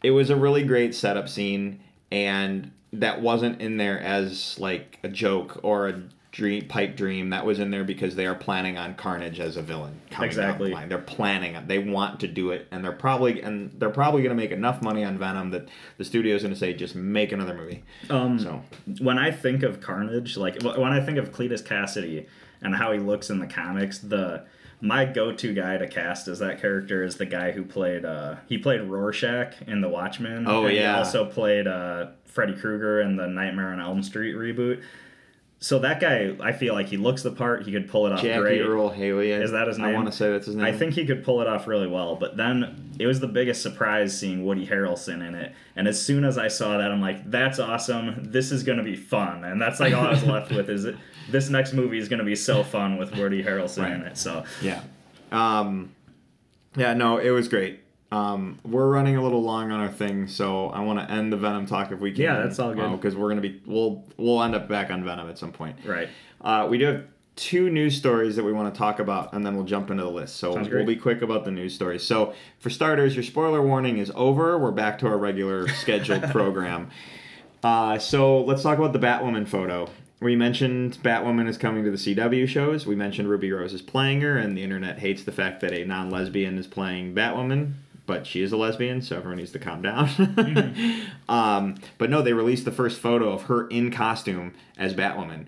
A: it was a really great setup scene, and that wasn't in there as like a joke or a dream pipe dream. That was in there because they are planning on Carnage as a villain. The
B: Exactly.
A: line. They're planning it. They want to do it, and they're probably and they're probably going to make enough money on Venom that the studio's going to say, "Just make another movie."
B: Um,
A: So
B: when I think of Carnage, like when I think of Cletus Kasady and how he looks in the comics, the my go-to guy to cast as that character is the guy who played uh he played Rorschach in The Watchmen.
A: Oh,
B: and He
A: yeah.
B: also played uh Freddy Krueger in the Nightmare on Elm Street reboot. So that guy, I feel like he looks the part. He could pull it off
A: Jackie
B: great.
A: Earle Haley
B: Is that his name?
A: I want to say that's his name.
B: I think he could pull it off really well, but then it was the biggest surprise seeing Woody Harrelson in it. And as soon as I saw that, I'm like, "That's awesome! This is gonna be fun." And that's like all I was left with is it, this next movie is gonna be so fun with Woody Harrelson in it. So
A: Yeah. Um, yeah, no, it was great. Um, we're running a little long on our thing, so I want to end the Venom talk if we can.
B: Yeah, that's all good.
A: Because we're gonna be we'll we'll end up back on Venom at some point.
B: right,
A: Uh, we do have two news stories that we want to talk about, and then we'll jump into the list. So we'll be quick about the news stories. So for starters, your spoiler warning is over. We're back to our regular scheduled program. Uh, so let's talk about the Batwoman photo. We mentioned Batwoman is coming to the CW shows. We mentioned Ruby Rose is playing her, and the internet hates the fact that a non-lesbian is playing Batwoman. But she is a lesbian, so everyone needs to calm down. um, but no, they released the first photo of her in costume as Batwoman.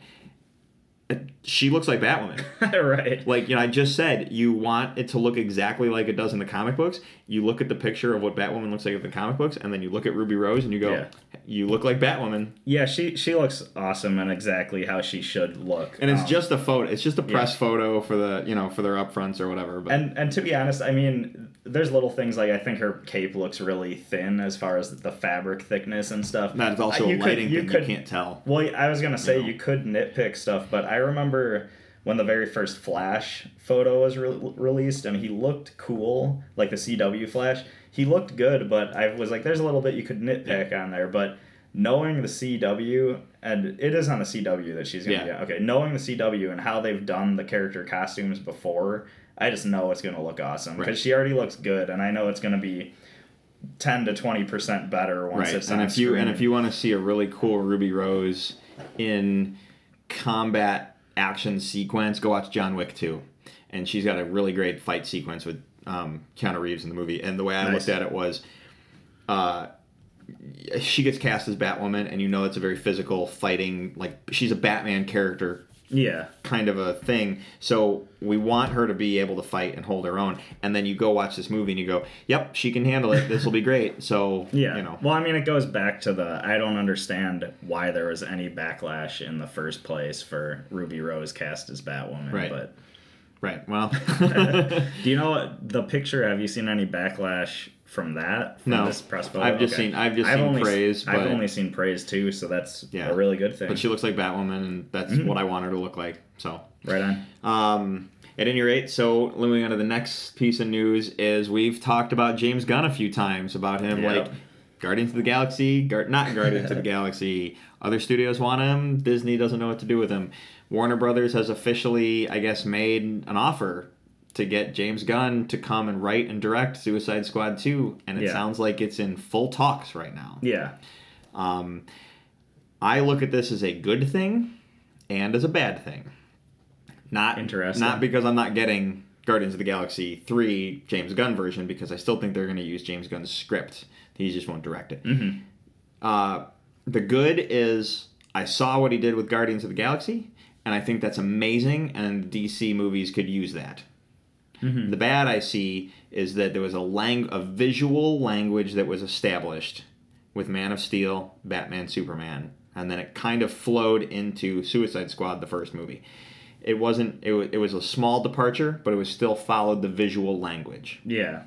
A: She looks like Batwoman.
B: right.
A: Like you know, I just said you want it to look exactly like it does in the comic books. You look at the picture of what Batwoman looks like in the comic books, and then you look at Ruby Rose and you go,
B: Yeah.
A: "You look like Batwoman."
B: Yeah, she she looks awesome and exactly how she should look.
A: And it's
B: Um,
A: just a photo. It's just a press
B: yeah.
A: photo for the you know for their upfronts or whatever. But
B: And and to be honest, I mean, there's little things like I think her cape looks really thin as far as the fabric thickness and stuff.
A: that's also
B: Uh,
A: a
B: you could-
A: lighting
B: you
A: thing.
B: could-
A: you can't tell.
B: Well, I was gonna say
A: No.
B: you could nitpick stuff, but I remember when the very first Flash photo was re- released, and he looked cool, like the CW Flash. He looked good, but I was like, "There's a little bit you could nitpick on there." But knowing the CW, and it is on the CW that she's gonna
A: Yeah.
B: get. Okay, knowing the CW and how they've done the character costumes before, I just know it's gonna look awesome because
A: Right.
B: she already looks good, and I know it's gonna be. 10 to 20% better once
A: Right.
B: it's
A: And
B: on
A: if you and if you want to see a really cool Ruby Rose in combat action sequence, go watch John Wick 2. And she's got a really great fight sequence with um, Keanu Reeves in the movie. And the way I
B: Nice.
A: looked at it was uh, she gets cast as Batwoman, and you know it's a very physical fighting, like she's a Batman character
B: yeah
A: kind of a thing. So we want her to be able to fight and hold her own. And then you go watch this movie and you go, "Yep, she can handle it. This will be great." So
B: Yeah.
A: you know,
B: Well, I mean, it goes back to the I don't understand why there was any backlash in the first place for Ruby Rose cast as Batwoman.
A: Right.
B: But
A: right? Well,
B: do you know the picture? Have you seen any backlash from that? From
A: No.
B: This press photo?
A: I've just seen- I've just seen
B: only,
A: praise,
B: I've only seen praise too, so that's
A: Yeah.
B: a really good thing.
A: but she looks like Batwoman, and that's
B: Mm-hmm.
A: what I want her to look like. So.
B: right on.
A: Um, at any rate, so moving on to the next piece of news is we've talked about James Gunn a few times about him
B: Yeah.
A: like Guardians of the Galaxy, Gar- not Guardians of the Galaxy. Other studios want him. Disney doesn't know what to do with him. Warner Brothers has officially, I guess, made an offer to get James Gunn to come and write and direct Suicide Squad 2, and it
B: Yeah.
A: sounds like it's in full talks right now.
B: Yeah.
A: Um, I look at this as a good thing and as a bad thing. Not
B: Interesting.
A: Not because I'm not getting Guardians of the Galaxy 3 James Gunn version, because I still think they're going to use James Gunn's script. He just won't direct it.
B: Mm-hmm.
A: Uh, the good is I saw what he did with Guardians of the Galaxy, and I think that's amazing, and DC movies could use that.
B: Mm-hmm.
A: The bad I see is that there was a lang- a visual language that was established with Man of Steel, Batman, Superman, and then it kind of flowed into Suicide Squad, the first movie. It wasn't. It was, it was a small departure, but it was still followed the visual language.
B: Yeah.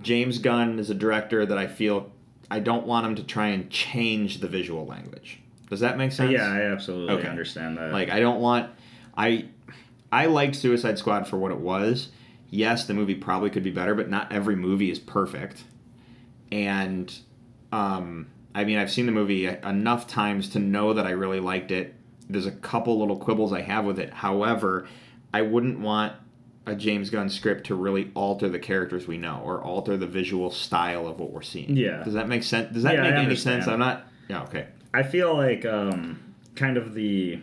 A: James Gunn is a director that I feel I don't want him to try and change the visual language. Does that make sense?
B: Yeah, I absolutely
A: Okay.
B: understand that.
A: Like I don't want I I liked Suicide Squad for what it was. Yes, the movie probably could be better, but not every movie is perfect. And um I mean, I've seen the movie enough times to know that I really liked it. There's a couple little quibbles I have with it. However, I wouldn't want a James Gunn script to really alter the characters we know or alter the visual style of what we're seeing.
B: Yeah.
A: Does that make sense? Does that
B: Yeah,
A: make any sense? I'm not Yeah, okay.
B: I feel like um, kind of the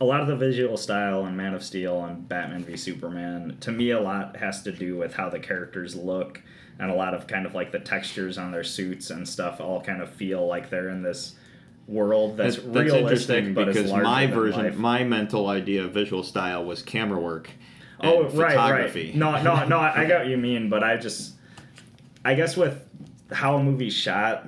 B: a lot of the visual style in Man of Steel and Batman v Superman to me a lot has to do with how the characters look and a lot of kind of like the textures on their suits and stuff all kind of feel like they're in this world that's,
A: That's, that's interesting
B: but
A: because my version,
B: life.
A: my mental idea of visual style was camera work.
B: Oh, right,
A: photography.
B: right. No, no, no. I got what you mean, but I just, I guess with how a movie's shot,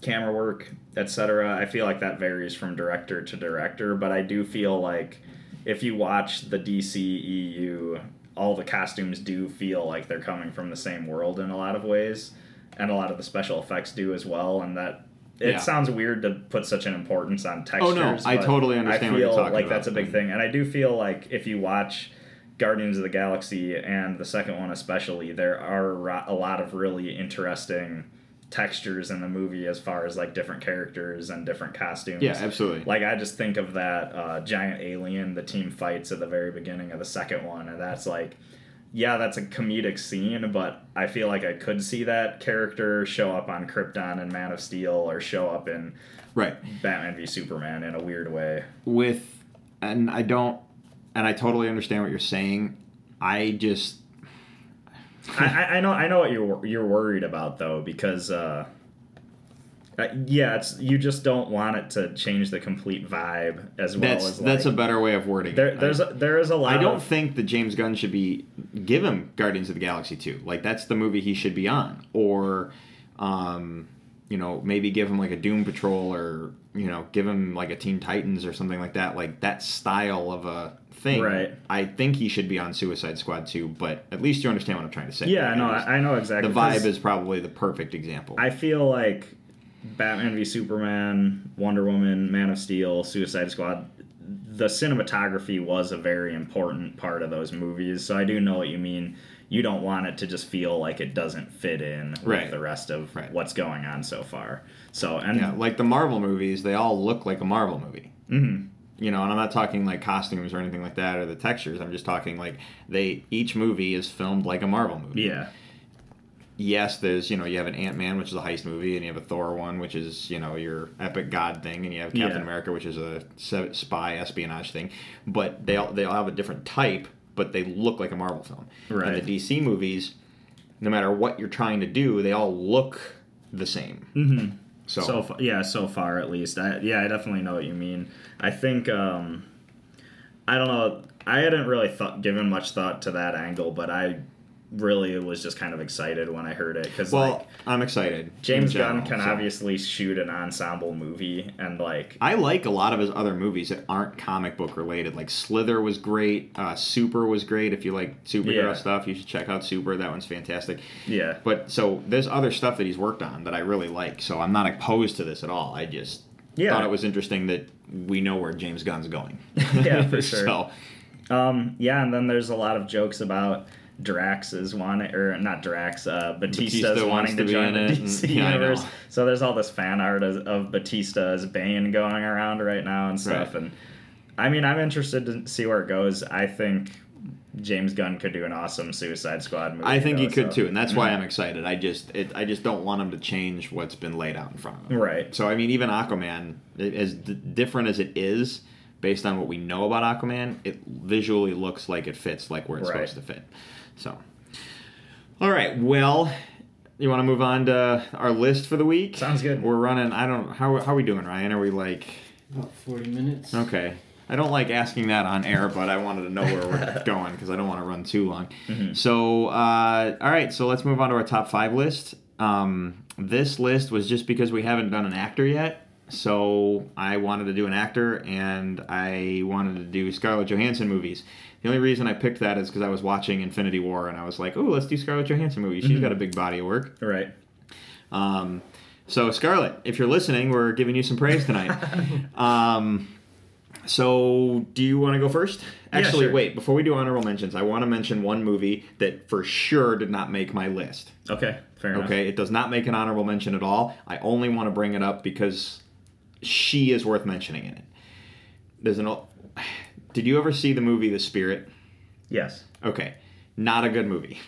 B: camera work, etc. I feel like that varies from director to director, but I do feel like if you watch the DCEU, all the costumes do feel like they're coming from the same world in a lot of ways, and a lot of the special effects do as well, and that. It
A: Yeah.
B: sounds weird to put such an importance on textures.
A: Oh, no, I totally understand
B: I
A: what
B: feel
A: you're talking
B: like
A: about.
B: that's a big thing, and I do feel like if you watch Guardians of the Galaxy and the second one especially, there are a lot of really interesting textures in the movie as far as like different characters and different costumes.
A: Yeah, absolutely.
B: Like I just think of that uh, giant alien the team fights at the very beginning of the second one, and that's like, yeah, that's a comedic scene, but I feel like I could see that character show up on Krypton and Man of Steel, or show up in
A: right.
B: Batman v Superman in a weird way.
A: With, and I don't, and I totally understand what you're saying. I just,
B: I, I know I know what you're you're worried about though because uh, uh, yeah it's you just don't want it to change the complete vibe as well
A: that's
B: as like,
A: that's a better way of wording
B: there
A: it.
B: there's
A: I,
B: a, there is a lot
A: I don't
B: of,
A: think that James Gunn should be give him Guardians of the Galaxy 2. Like that's the movie he should be on. Or um, you know, maybe give him like a Doom Patrol or, you know, give him like a Teen Titans or something like that. Like that style of a thing.
B: Right.
A: I think he should be on Suicide Squad 2, but at least you understand what I'm trying to say.
B: yeah no
A: I
B: I, know exactly
A: The vibe is probably the perfect example.
B: I feel like Batman v Superman, Wonder Woman, Man of Steel, Suicide Squad. The cinematography was a very important part of those movies, so I do know what you mean. You don't want it to just feel like it doesn't fit in with
A: Right.
B: the rest of
A: Right.
B: what's going on so far. So and
A: yeah, like the Marvel movies, they all look like a Marvel movie.
B: mhm.
A: You know, and I'm not talking like costumes or anything like that or the textures. I'm just talking like they each movie is filmed like a Marvel movie.
B: yeah.
A: Yes, there's you know you have an Ant Man which is a heist movie, and you have a Thor one which is you know your epic god thing, and you have Captain
B: Yeah.
A: America which is a spy espionage thing. But they all they all have a different type, but they look like a Marvel film.
B: Right.
A: And the DC movies, no matter what you're trying to do, they all look the same.
B: Mm-hmm.
A: So,
B: So yeah, so far at least. I, yeah, I definitely know what you mean. I think um, I don't know. I hadn't really thought given much thought to that angle, but I really was just kind of excited when I heard it because
A: well,
B: like
A: I'm excited.
B: James
A: general,
B: Gunn can
A: so.
B: obviously shoot an ensemble movie and like
A: I like a lot of his other movies that aren't comic book related. Like Slither was great. Uh, Super was great. If you like superhero
B: Yeah.
A: stuff, you should check out Super. That one's fantastic.
B: yeah
A: But so there's other stuff that he's worked on that I really like. So I'm not opposed to this at all. I just
B: Yeah.
A: thought it was interesting that we know where James Gunn's going.
B: Yeah, for sure.
A: so
B: Um, yeah, and then there's a lot of jokes about Drax is wanting, or not Drax, uh, Bautista,
A: Bautista
B: is wanting
A: to
B: to join the DC
A: and- yeah,
B: universe. So there's all this fan art of, of Bautista as Bane going around right now and stuff.
A: Right.
B: And I mean, I'm interested to see where it goes. I think James Gunn could do an awesome Suicide Squad movie.
A: I think he could
B: so-
A: too, and that's why I'm excited. I just it, I just don't want him to change what's been laid out in front of him.
B: Right.
A: So I mean, even Aquaman, as d- different as it is, based on what we know about Aquaman, it visually looks like it fits like where it's
B: Right.
A: supposed to fit. So, all right. Well, you want to move on to our list for the week?
B: Sounds good.
A: We're running. I don't. How how are we doing, Ryan? Are we like?
C: About 40 minutes.
A: Okay. I don't like asking that on air, but I wanted to know where we're going because I don't want to run too long.
B: Mm-hmm.
A: So, uh, all right, so let's move on to our top five list. Um, this list was just because we haven't done an actor yet. So I wanted to do an actor and I wanted to do Scarlett Johansson movies. The only reason I picked that is because I was watching Infinity War and I was like, oh, let's do Scarlett Johansson movies. She's got a big body of work.
B: Right.
A: Um, so Scarlett, if you're listening, we're giving you some praise tonight. um, so do you want to go first?
B: Yeah,
A: Actually,
B: sure.
A: wait. Before we do honorable mentions, I want to mention one movie that for sure did not make my list.
B: Okay. Fair enough.
A: Okay, it does not make an honorable mention at all. I only want to bring it up because she is worth mentioning in it. There's an. o- Did you ever see the movie The Spirit?
B: Yes.
A: Okay, not a good movie.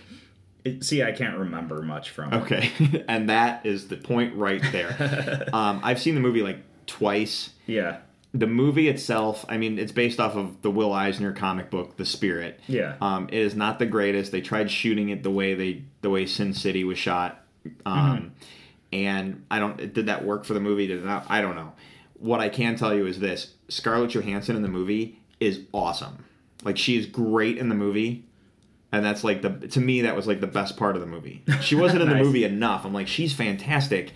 B: It, see, I can't remember much from it.
A: Okay, and that is the point right there. um, I've seen the movie like twice.
B: Yeah.
A: The movie itself, I mean, it's based off of the Will Eisner comic book, The Spirit.
B: Yeah.
A: Um, it is not the greatest. They tried shooting it the way they the way Sin City was shot, um, and I don't. Did that work for the movie? Did it not? I don't know. What I can tell you is this: Scarlett Johansson in the movie is awesome. Like she is great in the movie, and that's like the to me that was like the best part of the movie. She wasn't in the movie enough. I'm like she's fantastic,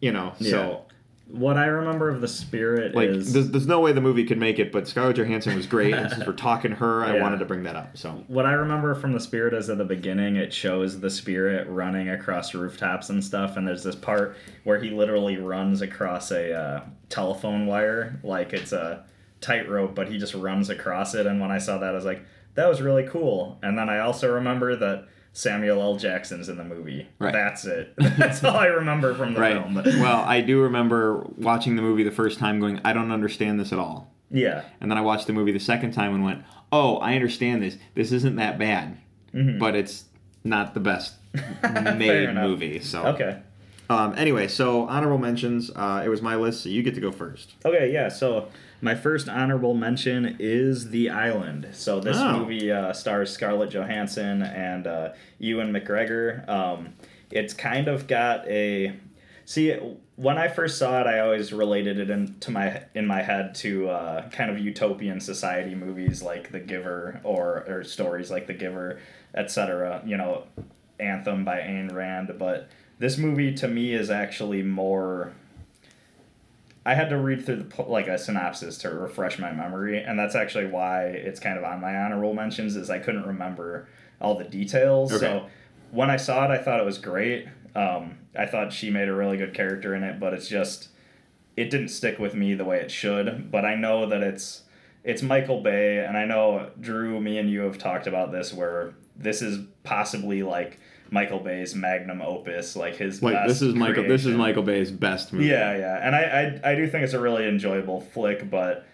A: you know. So
B: What I remember of the spirit
A: like
B: is
A: there's, there's no way the movie could make it, but Scarlett Johansson was great, and since we're talking her, I
B: Yeah.
A: wanted to bring that up. So
B: what I remember from the spirit is at the beginning it shows the spirit running across rooftops and stuff, and there's this part where he literally runs across a uh, telephone wire like it's a tightrope, but he just runs across it. And when I saw that, I was like, that was really cool. And then I also remember that Samuel L. Jackson's in the movie.
A: Right.
B: That's it. That's all I remember from the
A: Right.
B: film.
A: well, I do remember watching the movie the first time going, I don't understand this at all.
B: yeah.
A: And then I watched the movie the second time and went, Oh, I understand this. This isn't that bad. But it's not the best made movie. So
B: Okay.
A: um, anyway, so honorable mentions. Uh, it was my list, so you get to go first.
B: Okay, yeah. So my first honorable mention is The Island. So this
A: Oh.
B: movie uh, stars Scarlett Johansson and uh, Ewan McGregor. Um, it's kind of got a see when I first saw it, I always related it into my in my head to uh, kind of utopian society movies like The Giver or or stories like The Giver, etc. You know, Anthem by Ayn Rand, but this movie to me is actually more I had to read through the like a synopsis to refresh my memory, and that's actually why it's kind of on my honorable mentions. Is I couldn't remember all the details.
A: Okay.
B: So when I saw it, I thought it was great. Um, I thought she made a really good character in it, but it's just it didn't stick with me the way it should. But I know that it's it's Michael Bay, and I know Drew, me and you have talked about this, where this is possibly like Michael Bay's magnum opus, like his
A: Like
B: best
A: this is Michael. This is. Michael Bay's best movie.
B: Yeah, yeah, and I, I I do think it's a really enjoyable flick, but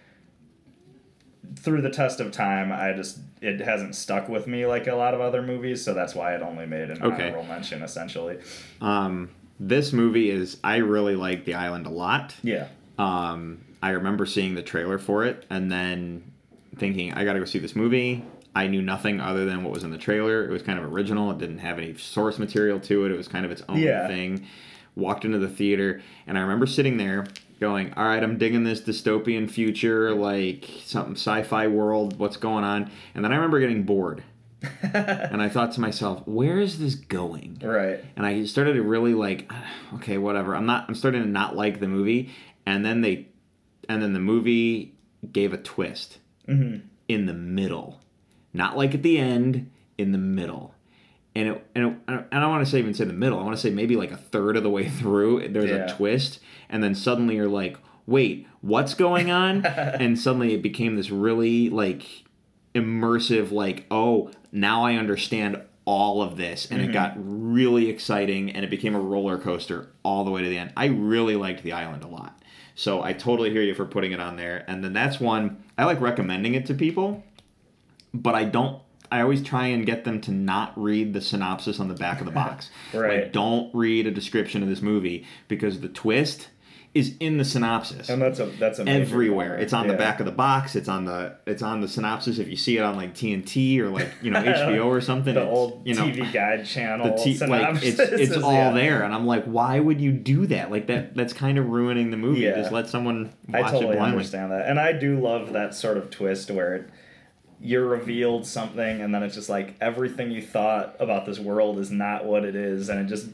B: through the test of time, I just it hasn't stuck with me like a lot of other movies, so that's why it only made an
A: Okay.
B: honorable mention essentially.
A: Um, this movie is. I really like The Island a lot.
B: Yeah,
A: Um, I remember seeing the trailer for it and then thinking, I got to go see this movie. I knew nothing other than what was in the trailer. It was kind of original. It didn't have any source material to it. It was kind of its own
B: Yeah.
A: thing. Walked into the theater, and I remember sitting there going, All right, I'm digging this dystopian future, like something sci fi world. What's going on? And then I remember getting bored. and I thought to myself, Where is this going?
B: right.
A: and I started to really like, okay, whatever. I'm not. I'm starting to not like the movie, and then they, and then the movie gave a twist
B: Mm-hmm.
A: in the middle, not like at the end, in the middle, and it, and it, I don't want to say even say the middle. I want to say maybe like a third of the way through, there's
B: Yeah.
A: a twist, and then suddenly you're like, wait, what's going on? and suddenly it became this really like immersive, like, oh, now I understand all of this and it mm-hmm. got really exciting and it became a roller coaster all the way to the end. I really liked The Island a lot. So I totally hear you for putting it on there. And then that's one I like recommending it to people, but I don't I always try and get them to not read the synopsis on the back of the box.
B: Right.
A: Like don't read a description of this movie because the twist is in the synopsis
B: And that's a that's a
A: everywhere. It's on the back of the box. It's on the it's on the synopsis. If you see it on like TNT or like you know HBO or something,
B: The
A: it's,
B: old
A: you know
B: TV guide channel.
A: the t- like it's it's
B: synopsis,
A: all
B: yeah.
A: there, and I'm like, why would you do that? Like that that's kind of ruining the movie.
B: Yeah.
A: Just let someone
B: I totally
A: it blindly.
B: understand that, and I do love that sort of twist where it, you're revealed something, and then it's just like everything you thought about this world is not what it is, and it just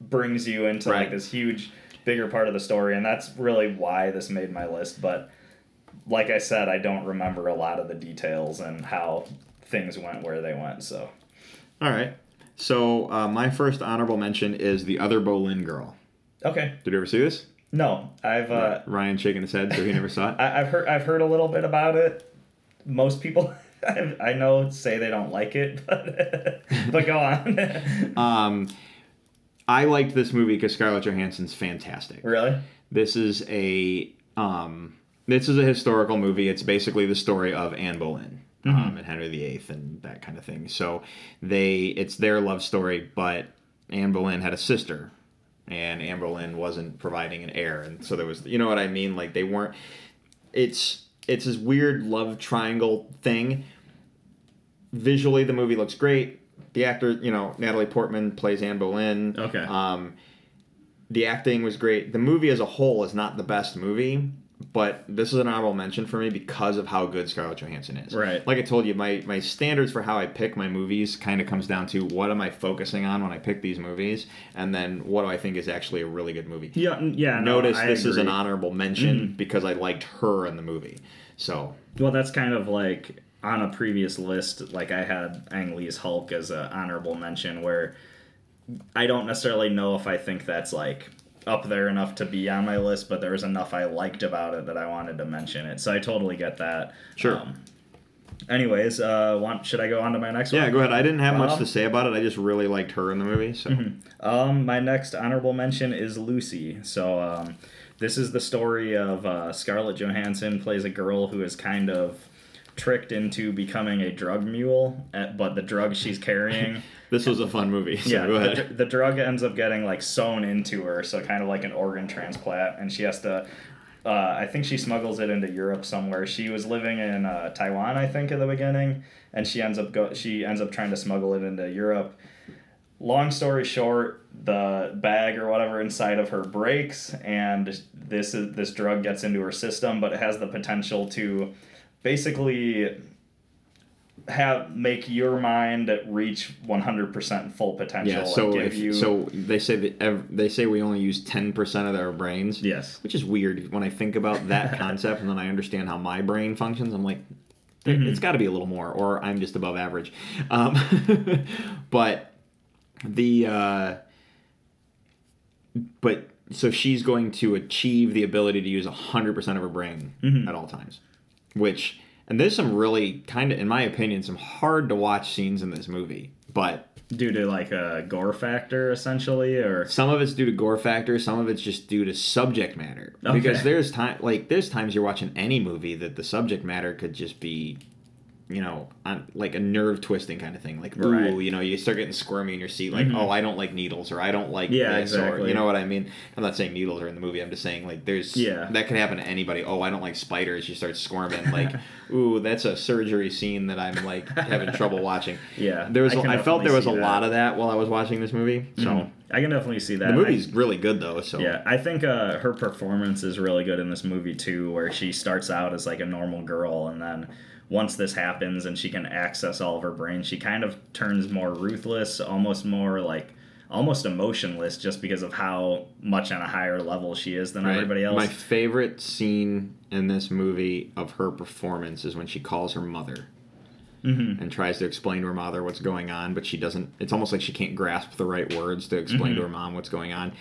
B: brings you into like this huge, bigger part of the story, and that's really why this made my list. But like I said, I don't remember a lot of the details and how things went where they went. So
A: All right. So uh, my first honorable mention is the other Boleyn girl.
B: okay,
A: Did you ever see this?
B: no, I've uh,
A: Ryan shaking his head, so he never saw it.
B: I, I've heard I've heard a little bit about it. Most people I, know say they don't like it, but but go on.
A: Um, I liked this movie because Scarlett Johansson's fantastic.
B: really?
A: This is a um, this is a historical movie. It's basically the story of Anne Boleyn um, and Henry VIII and that kind of thing. So they it's their love story, but Anne Boleyn had a sister, and Anne Boleyn wasn't providing an heir, and so there was you know what I mean. Like they weren't. It's it's this weird love triangle thing. Visually, the movie looks great. The actor, you know, Natalie Portman plays Anne Boleyn.
B: Okay.
A: Um, the acting was great. The movie as a whole is not the best movie, but this is an honorable mention for me because of how good Scarlett Johansson is.
B: Right.
A: Like I told you, my my standards for how I pick my movies kind of comes down to what am I focusing on when I pick these movies, and then what do I think is actually a really good movie.
B: Yeah, yeah.
A: Notice
B: I
A: this is an honorable mention mm. because I liked her in the movie. So
B: Well, that's kind of like on a previous list. Like I had Ang Lee's Hulk as an honorable mention, where I don't necessarily know if I think that's like up there enough to be on my list, but there was enough I liked about it that I wanted to mention it. So I totally get that.
A: Sure.
B: Um, anyways, uh, want should I go on to my next one?
A: yeah, go ahead. I didn't have much
B: Um,
A: to say about it. I just really liked her in the movie. So
B: Um, my next honorable mention is Lucy. So, um, this is the story of uh, Scarlett Johansson plays a girl who is kind of tricked into becoming a drug mule, uh, but the drug she's carrying,
A: this was a fun movie. So
B: yeah,
A: go
B: the, the drug ends up getting like sewn into her, so kind of like an organ transplant, and she has to. Uh, I think she smuggles it into Europe somewhere. She was living in uh, Taiwan, I think, at the beginning, and she ends up go. She ends up trying to smuggle it into Europe long story short, the bag or whatever inside of her breaks, and this is this drug gets into her system, but it has the potential to basically have make your mind reach 100% full potential
A: Yeah, so
B: and give
A: if,
B: you
A: so they say that ev- they say we only use ten percent of our brains.
B: yes
A: which is weird when I think about that concept and then I understand how my brain functions. I'm like,
B: Mm-hmm.
A: it's got to be a little more, or I'm just above average. Um, but the uh, but so she's going to achieve the ability to use hundred percent of her brain
B: Mm-hmm.
A: at all times, which and there's some really kind of, in my opinion, some hard to watch scenes in this movie, but
B: due to like a gore factor essentially or
A: some of it's due to gore factor some of it's just due to subject matter
B: Okay.
A: because there's time like there's times you're watching any movie that the subject matter could just be you know on, like a nerve twisting kind of thing like ooh
B: Right. Mm-hmm.
A: you know you start getting squirmy in your seat like oh i don't like needles or i don't like
B: Yeah,
A: this or
B: exactly.
A: you know what i mean i'm not saying needles are in the movie i'm just saying like there's
B: Yeah.
A: that can happen to anybody oh i don't like spiders you start squirming like ooh that's a surgery scene that i'm like having trouble watching
B: yeah
A: there was
B: I
A: a- I felt there was a
B: see
A: lot of that while i was watching this movie so
B: Mhm. I can definitely see that.
A: the
B: I-
A: movie's really good though, so
B: Yeah, I think uh, her performance is really good in this movie too, where she starts out as like a normal girl, and then once this happens and she can access all of her brain, she kind of turns more ruthless, almost more like almost emotionless, just because of how much on a higher level she is than
A: Right.
B: everybody else.
A: My favorite scene in this movie of her performance is when she calls her mother
B: Mhm.
A: and tries to explain to her mother what's going on, but she doesn't. It's almost like she can't grasp the right words to explain
B: Mm-hmm.
A: to her mom what's going on,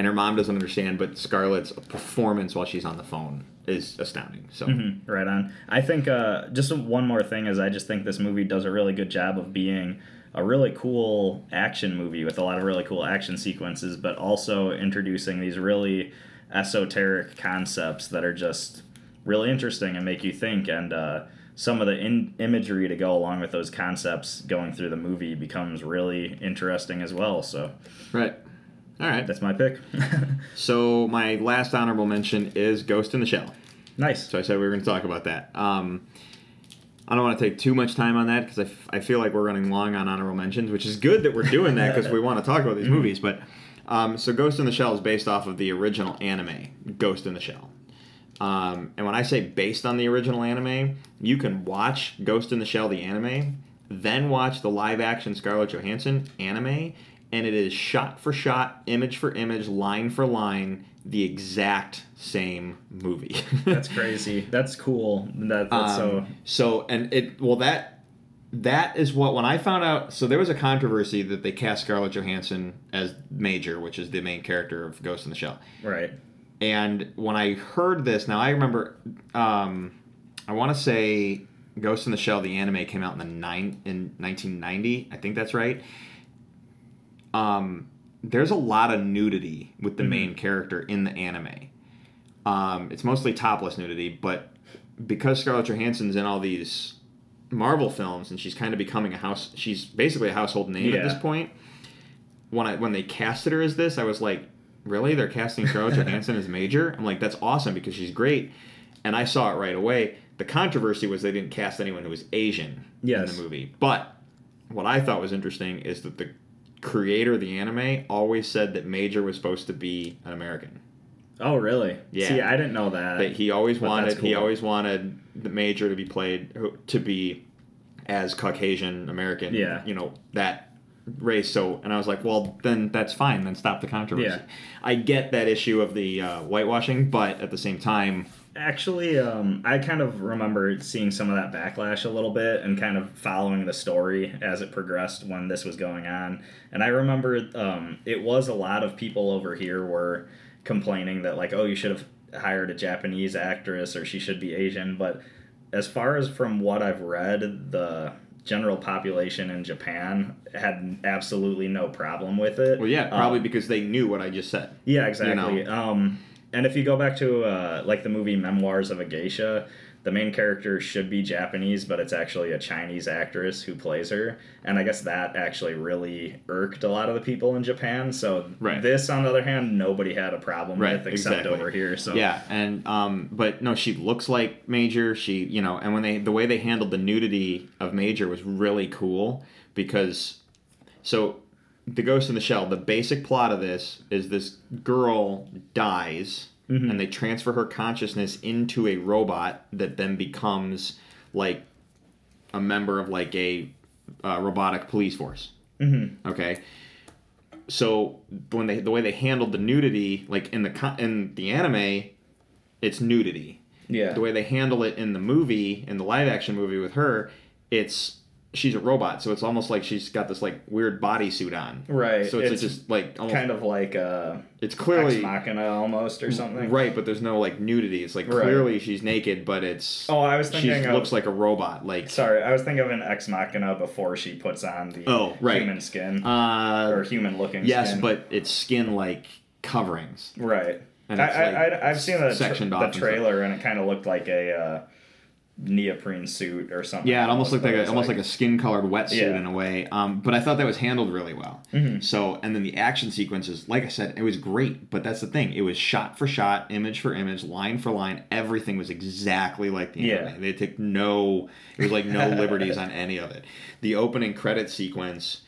A: and her mom doesn't understand. But Scarlett's performance while she's on the phone is astounding. So
B: Mhm, right on. I think uh, just one more thing is I just think this movie does a really good job of being a really cool action movie with a lot of really cool action sequences, but also introducing these really esoteric concepts that are just really interesting and make you think. And uh, some of the in- imagery to go along with those concepts going through the movie becomes really interesting as well. So
A: Right. All right.
B: that's my pick.
A: So my last honorable mention is Ghost in the Shell.
B: nice.
A: So I said we were going to talk about that. Um, I don't want to take too much time on that because I, f- I feel like we're running long on honorable mentions, which is good that we're doing that because we want to talk about these movies. But um, so Ghost in the Shell is based off of the original anime, Ghost in the Shell. Um, and when I say based on the original anime, you can watch Ghost in the Shell, the anime, then watch the live action Scarlett Johansson anime, and it is shot for shot, image for image, line for line, the exact same movie.
B: That's crazy. That's cool. That, that's so.
A: Um, so and it well that that is what when I found out. So there was a controversy that they cast Scarlett Johansson as Major, which is the main character of Ghost in the Shell.
B: Right.
A: And when I heard this, now I remember, um, I want to say Ghost in the Shell, the anime came out in the nine in 1990. I think that's right. Um, there's a lot of nudity with the
B: Mhm.
A: main character in the anime. Um, it's mostly topless nudity, but because Scarlett Johansson's in all these Marvel films and she's kind of becoming a house, she's basically a household name at this point. When I when they casted her as this, I was like, really? They're casting Scarlett Johansson as Major? I'm like, that's awesome because she's great. And I saw it right away. The controversy was they didn't cast anyone who was Asian
B: Yes.
A: in the movie. But what I thought was interesting is that the creator of the anime always said that Major was supposed to be an American.
B: Oh, really?
A: Yeah.
B: See, I didn't know that.
A: That he always
B: But
A: wanted
B: that's
A: he always wanted the Major to be played to be as Caucasian American.
B: Yeah.
A: You know that race. So and I was like, well, then that's fine. Then stop the controversy.
B: Yeah.
A: I get that issue of the uh, whitewashing, but at the same time,
B: Actually, um, I kind of remember seeing some of that backlash a little bit and kind of following the story as it progressed when this was going on. And I remember um, it was a lot of people over here were complaining that, like, oh, you should have hired a Japanese actress or she should be Asian. But as far as from what I've read, the general population in Japan had absolutely no problem with it.
A: well, yeah, probably
B: Um,
A: because they knew what I just said.
B: yeah, exactly.
A: know?
B: Um, and if you go back to uh, like the movie Memoirs of a Geisha, the main character should be Japanese, but it's actually a Chinese actress who plays her. And I guess that actually really irked a lot of the people in Japan. So
A: Right.
B: this, on the other hand, nobody had a problem
A: Right,
B: with except
A: exactly.
B: over here. So
A: Yeah, and um, but no, she looks like Major. She, you know, and when they the way they handled the nudity of Major was really cool because, so, the Ghost in the Shell. The basic plot of this is this girl dies,
B: Mhm.
A: and they transfer her consciousness into a robot that then becomes like a member of like a uh, robotic police force.
B: Mhm.
A: Okay. So when they the way they handled the nudity, like in the in the anime, it's nudity.
B: yeah,
A: The way they handle it in the movie, in the live action movie with her, it's she's a robot, so it's almost like she's got this like weird bodysuit on.
B: right.
A: So it's,
B: it's
A: just like almost,
B: kind of like uh,
A: it's clearly Ex
B: Machina almost or something.
A: right, but there's no like nudity. It's like
B: Right.
A: clearly she's naked, but it's
B: Oh, I was
A: she
B: thinking of
A: looks like a robot. Like
B: Sorry, I was thinking of an Ex Machina before she puts on the
A: Oh, right.
B: human skin
A: uh,
B: or human looking skin.
A: yes,
B: skin.
A: but it's skin like coverings.
B: right.
A: And
B: I,
A: it's,
B: I,
A: like,
B: I, I've seen the, tra- the
A: and
B: trailer and it kind of looked like a uh, neoprene suit or something.
A: Yeah, it almost looked like a, almost like, a skin colored wetsuit
B: Yeah.
A: in a way. Um, but I thought that was handled really well.
B: Mhm.
A: So, and then the action sequences, like I said, it was great. But that's the thing; it was shot for shot, image for image, line for line. Everything was exactly like the
B: Yeah.
A: They took no, it was like no liberties on any of it. The opening credit sequence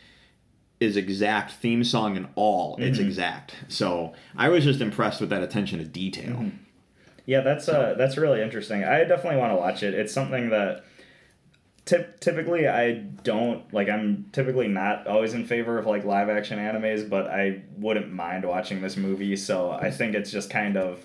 A: is exact theme song and all. It's
B: Mhm.
A: exact. So I was just impressed with that attention to detail.
B: Mhm. Yeah, that's uh, that's really interesting. I definitely want to watch it. It's something that typ- typically I don't like. I'm typically not always in favor of like live action animes, but I wouldn't mind watching this movie. So I think it's just kind of.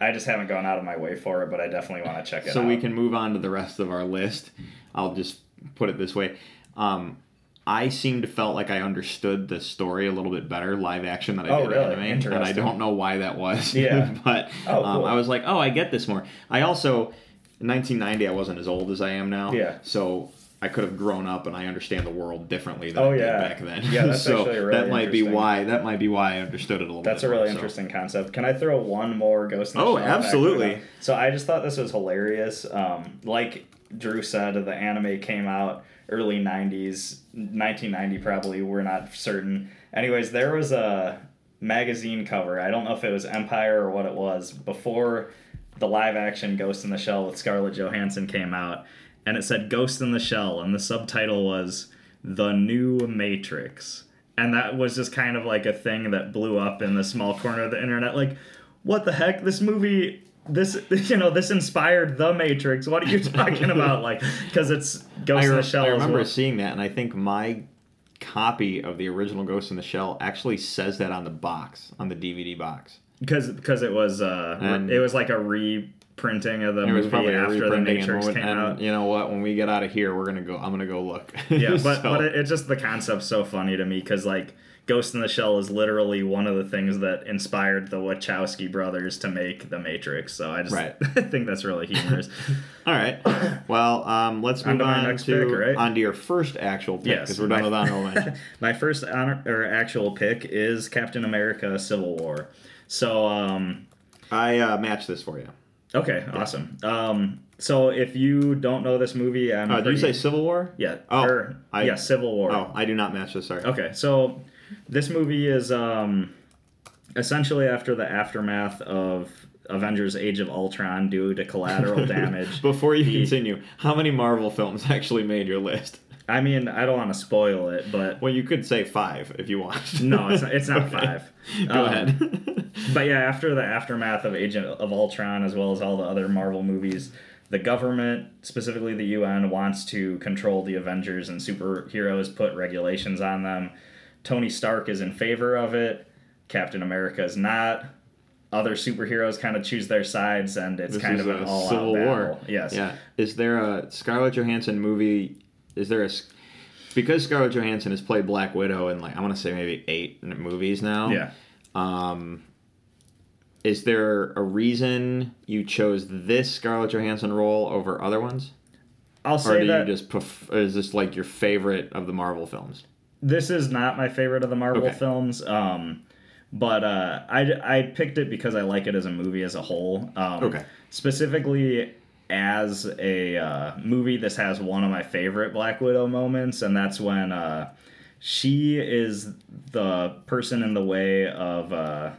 B: I just haven't gone out of my way for it, but I definitely want to check it out.
A: so
B: out.
A: we can move on to the rest of our list. I'll just put it this way. Um, I seem to felt like I understood the story a little bit better live action than I
B: Oh,
A: did
B: really?
A: anime, and I don't know why that was.
B: Yeah.
A: but
B: Oh,
A: um,
B: cool.
A: I was like, oh, I get this more. I also, in 1990, I wasn't as old as I am now.
B: Yeah.
A: So I could have grown up and I understand the world differently than
B: Oh,
A: I
B: yeah.
A: did back then.
B: Yeah, that's
A: so
B: actually really
A: that might be why that might be why I understood it a little.
B: That's a really
A: more, so.
B: interesting concept. Can I throw one more Ghost in the
A: Oh, absolutely.
B: So I just thought this was hilarious. Um, like Drew said, the anime came out early 90s, 1990 probably, we're not certain. Anyways, there was a magazine cover. I don't know if it was Empire or what it was before the live action Ghost in the Shell with Scarlett Johansson came out, and it said Ghost in the Shell, and the subtitle was The New Matrix. And that was just kind of like a thing that blew up in the small corner of the internet. Like, what the heck? This movie, this, you know, this inspired The Matrix. What are you talking about? Like, because it's Ghost
A: I,
B: in the Shell
A: I remember
B: well.
A: seeing that, and I think my copy of the original Ghost in the Shell actually says that on the box, on the DVD box.
B: because because it was uh
A: And-
B: it was like a reprinting of the
A: It was
B: movie
A: probably
B: after the
A: reprinting, and,
B: Matrix came
A: and
B: out.
A: you know what? When we get out of here, we're gonna go. I'm gonna go look.
B: Yeah, but
A: So-
B: but it, it just the concept's so funny to me because like Ghost in the Shell is literally one of the things that inspired the Wachowski brothers to make the Matrix. So I just
A: Right.
B: think that's really humorous.
A: All right. Well, um, let's move on to
B: pick, right?
A: onto your first actual pick
B: Yes,
A: because we're done
B: my-
A: with honorable mentions.
B: My first honor or actual pick is Captain America: Civil War. So um,
A: I uh, matched this for you.
B: okay, awesome. Um, so if you don't know this movie, I'm
A: Uh, did you say Civil War?
B: yeah?
A: Oh,
B: or,
A: I-
B: yeah, Civil War.
A: Oh, I do not match this. Sorry.
B: Okay, so this movie is um, essentially after the aftermath of Avengers: Age of Ultron due to collateral damage.
A: Before you
B: The-
A: continue, how many Marvel films actually made your list?
B: I mean, I don't want to spoil it, but
A: Well, you could say five if you want.
B: no, it's not, it's not
A: Okay.
B: five.
A: Go
B: Um,
A: ahead.
B: But yeah, after the aftermath of Agent of Ultron, as well as all the other Marvel movies, the government, specifically the UN, wants to control the Avengers and superheroes, put regulations on them. Tony Stark is in favor of it. Captain America is not. Other superheroes kind of choose their sides, and it's
A: This
B: kind of an all-out
A: Civil
B: battle.
A: War.
B: Yes.
A: Yeah. Is there a Scarlett Johansson movie? Is there a because Scarlett Johansson has played Black Widow in like I want to say maybe eight movies now.
B: Yeah.
A: Um, is there a reason you chose this Scarlett Johansson role over other ones,
B: I'll say or
A: do
B: that
A: you just pref- is this like your favorite of the Marvel films?
B: This is not my favorite of the Marvel
A: Okay.
B: films. Um, but uh, I, I picked it because I like it as a movie as a whole. Um,
A: Okay.
B: Specifically, as a uh, movie, this has one of my favorite Black Widow moments, and that's when uh, she is the person in the way of. Uh,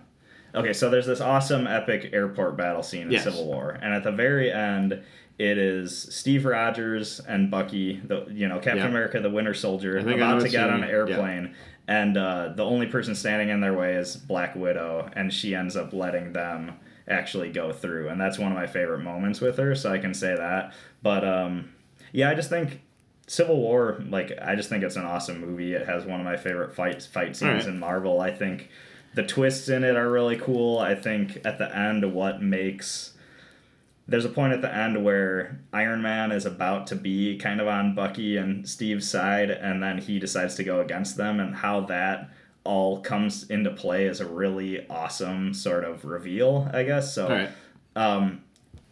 B: okay, so there's this awesome epic airport battle scene in
A: Yes.
B: Civil War, and at the very end. It is Steve Rogers and Bucky, the you know Captain
A: Yeah.
B: America, the Winter Soldier,
A: I think I know
B: about to get on an
A: yeah.
B: airplane, and uh, the only person standing in their way is Black Widow, and she ends up letting them actually go through, and that's one of my favorite moments with her. So I can say that. But um, yeah, I just think Civil War, like I just think it's an awesome movie. It has one of my favorite fights fight scenes
A: Alright.
B: in Marvel. I think the twists in it are really cool. I think at the end, what makes there's a point at the end where Iron Man is about to be kind of on Bucky and Steve's side, and then he decides to go against them, and how that all comes into play is a really awesome sort of reveal, I guess. So,
A: right.
B: um,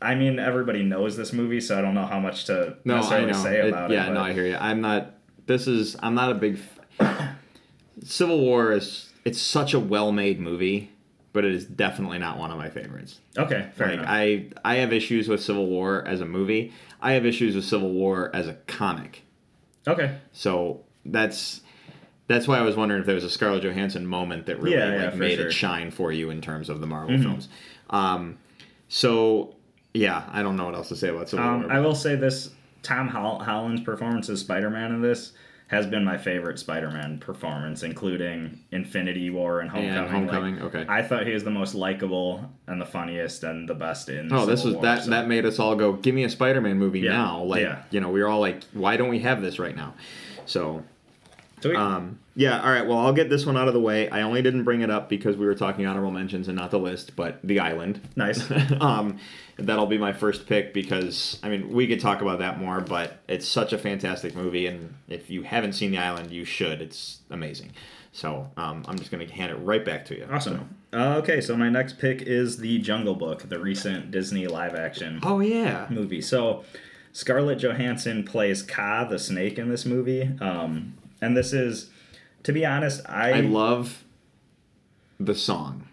B: I mean, everybody knows this movie, so I don't know how much to
A: No,
B: necessarily say
A: It-
B: about it.
A: yeah,
B: but-
A: no, I hear you. I'm not. This is. I'm not a big. F- Civil War is. It's such a well-made movie, but it is definitely not one of my favorites.
B: Okay, fair
A: like
B: enough.
A: I, I have issues with Civil War as a movie. I have issues with Civil War as a comic.
B: okay,
A: So that's that's why I was wondering if there was a Scarlett Johansson moment that really
B: Yeah, yeah,
A: like made
B: sure.
A: it shine for you in terms of the Marvel
B: Mhm.
A: films. Um, so yeah, I don't know what else to say about Civil
B: Um,
A: War.
B: I will say this: Tom Holland's performance as Spider-Man in this has been my favorite Spider-Man performance, including Infinity War and Homecoming.
A: and Homecoming.
B: Like,
A: okay.
B: I thought he was the most likable and the funniest and the best in.
A: Oh, this was
B: War,
A: that
B: so-
A: that made us all go, "Give me a Spider-Man movie
B: Yeah,
A: now!" Like,
B: yeah.
A: you know, we were all like, "Why don't we have this right now?" So,
B: Sweet.
A: um, yeah, all right. Well, I'll get this one out of the way. I only didn't bring it up because we were talking honorable mentions and not the list, but The Island.
B: nice.
A: um, that'll be my first pick because I mean we could talk about that more, but it's such a fantastic movie, and if you haven't seen The Island, you should. It's amazing. So um, I'm just gonna hand it right back to you.
B: Awesome. Uh, okay, so my next pick is the Jungle Book, the recent Disney live-action
A: Oh yeah.
B: movie. So Scarlett Johansson plays Kaa, the snake in this movie. Um, and this is, to be honest, I,
A: I love the song.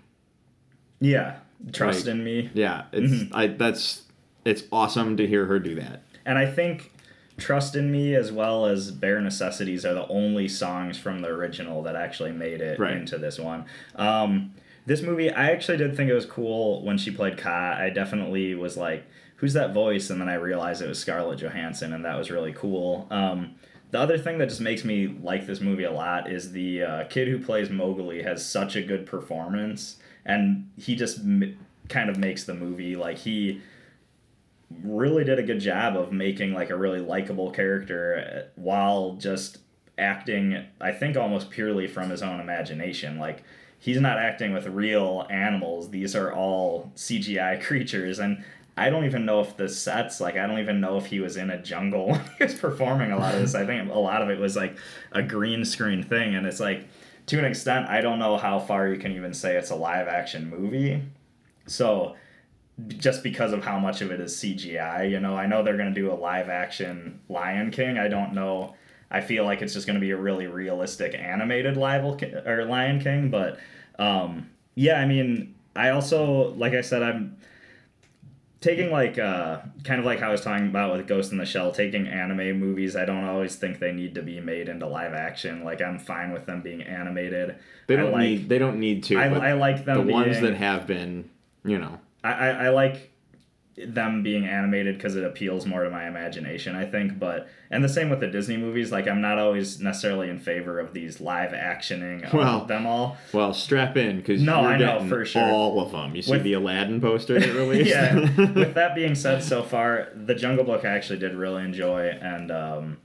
B: yeah, trust
A: Like-
B: in me.
A: Yeah, it's
B: Mm-hmm.
A: I that's it's awesome to hear her do that.
B: And I think Trust in Me as well as Bare Necessities are the only songs from the original that actually made it
A: Right.
B: into this one. Um, this movie, I actually did think it was cool when she played Kaa. I definitely was like, who's that voice? And then I realized it was Scarlett Johansson, and that was really cool. Um, the other thing that just makes me like this movie a lot is the uh, kid who plays Mowgli has such a good performance, and he just m- kind of makes the movie like he really did a good job of making like a really likable character uh, while just acting i think almost purely from his own imagination. Like he's not acting with real animals. These are all cgi creatures and i don't even know if the sets like i don't even know if he was in a jungle when he was performing a lot of this i think a lot of it was like a green screen thing and it's like to an extent i don't know how far you can even say it's a live action movie so just because of how much of it is CGI. You know, I know they're going to do a live action Lion King. I don't know. I feel like it's just going to be a really realistic animated live or Lion King, but um, yeah, I mean, I also like I said, I'm taking like uh, kind of like how I was talking about with Ghost in the Shell, taking anime movies. I don't always think they need to be made into live action. Like I'm fine with them being animated.
A: They don't
B: like,
A: need they don't need to.
B: I, I like them.
A: the ones that have been, you know.
B: I, I, I like them being animated because it appeals more to my imagination, I think. But and the same with the Disney movies. Like I'm not always necessarily in favor of these live actioning of
A: Well,
B: them all.
A: Well, strap in because
B: No,
A: you're
B: I know, for sure.
A: all of them. You see
B: With-
A: the Aladdin poster that released.
B: yeah. With that being said, so far the Jungle Book I actually did really enjoy, and um,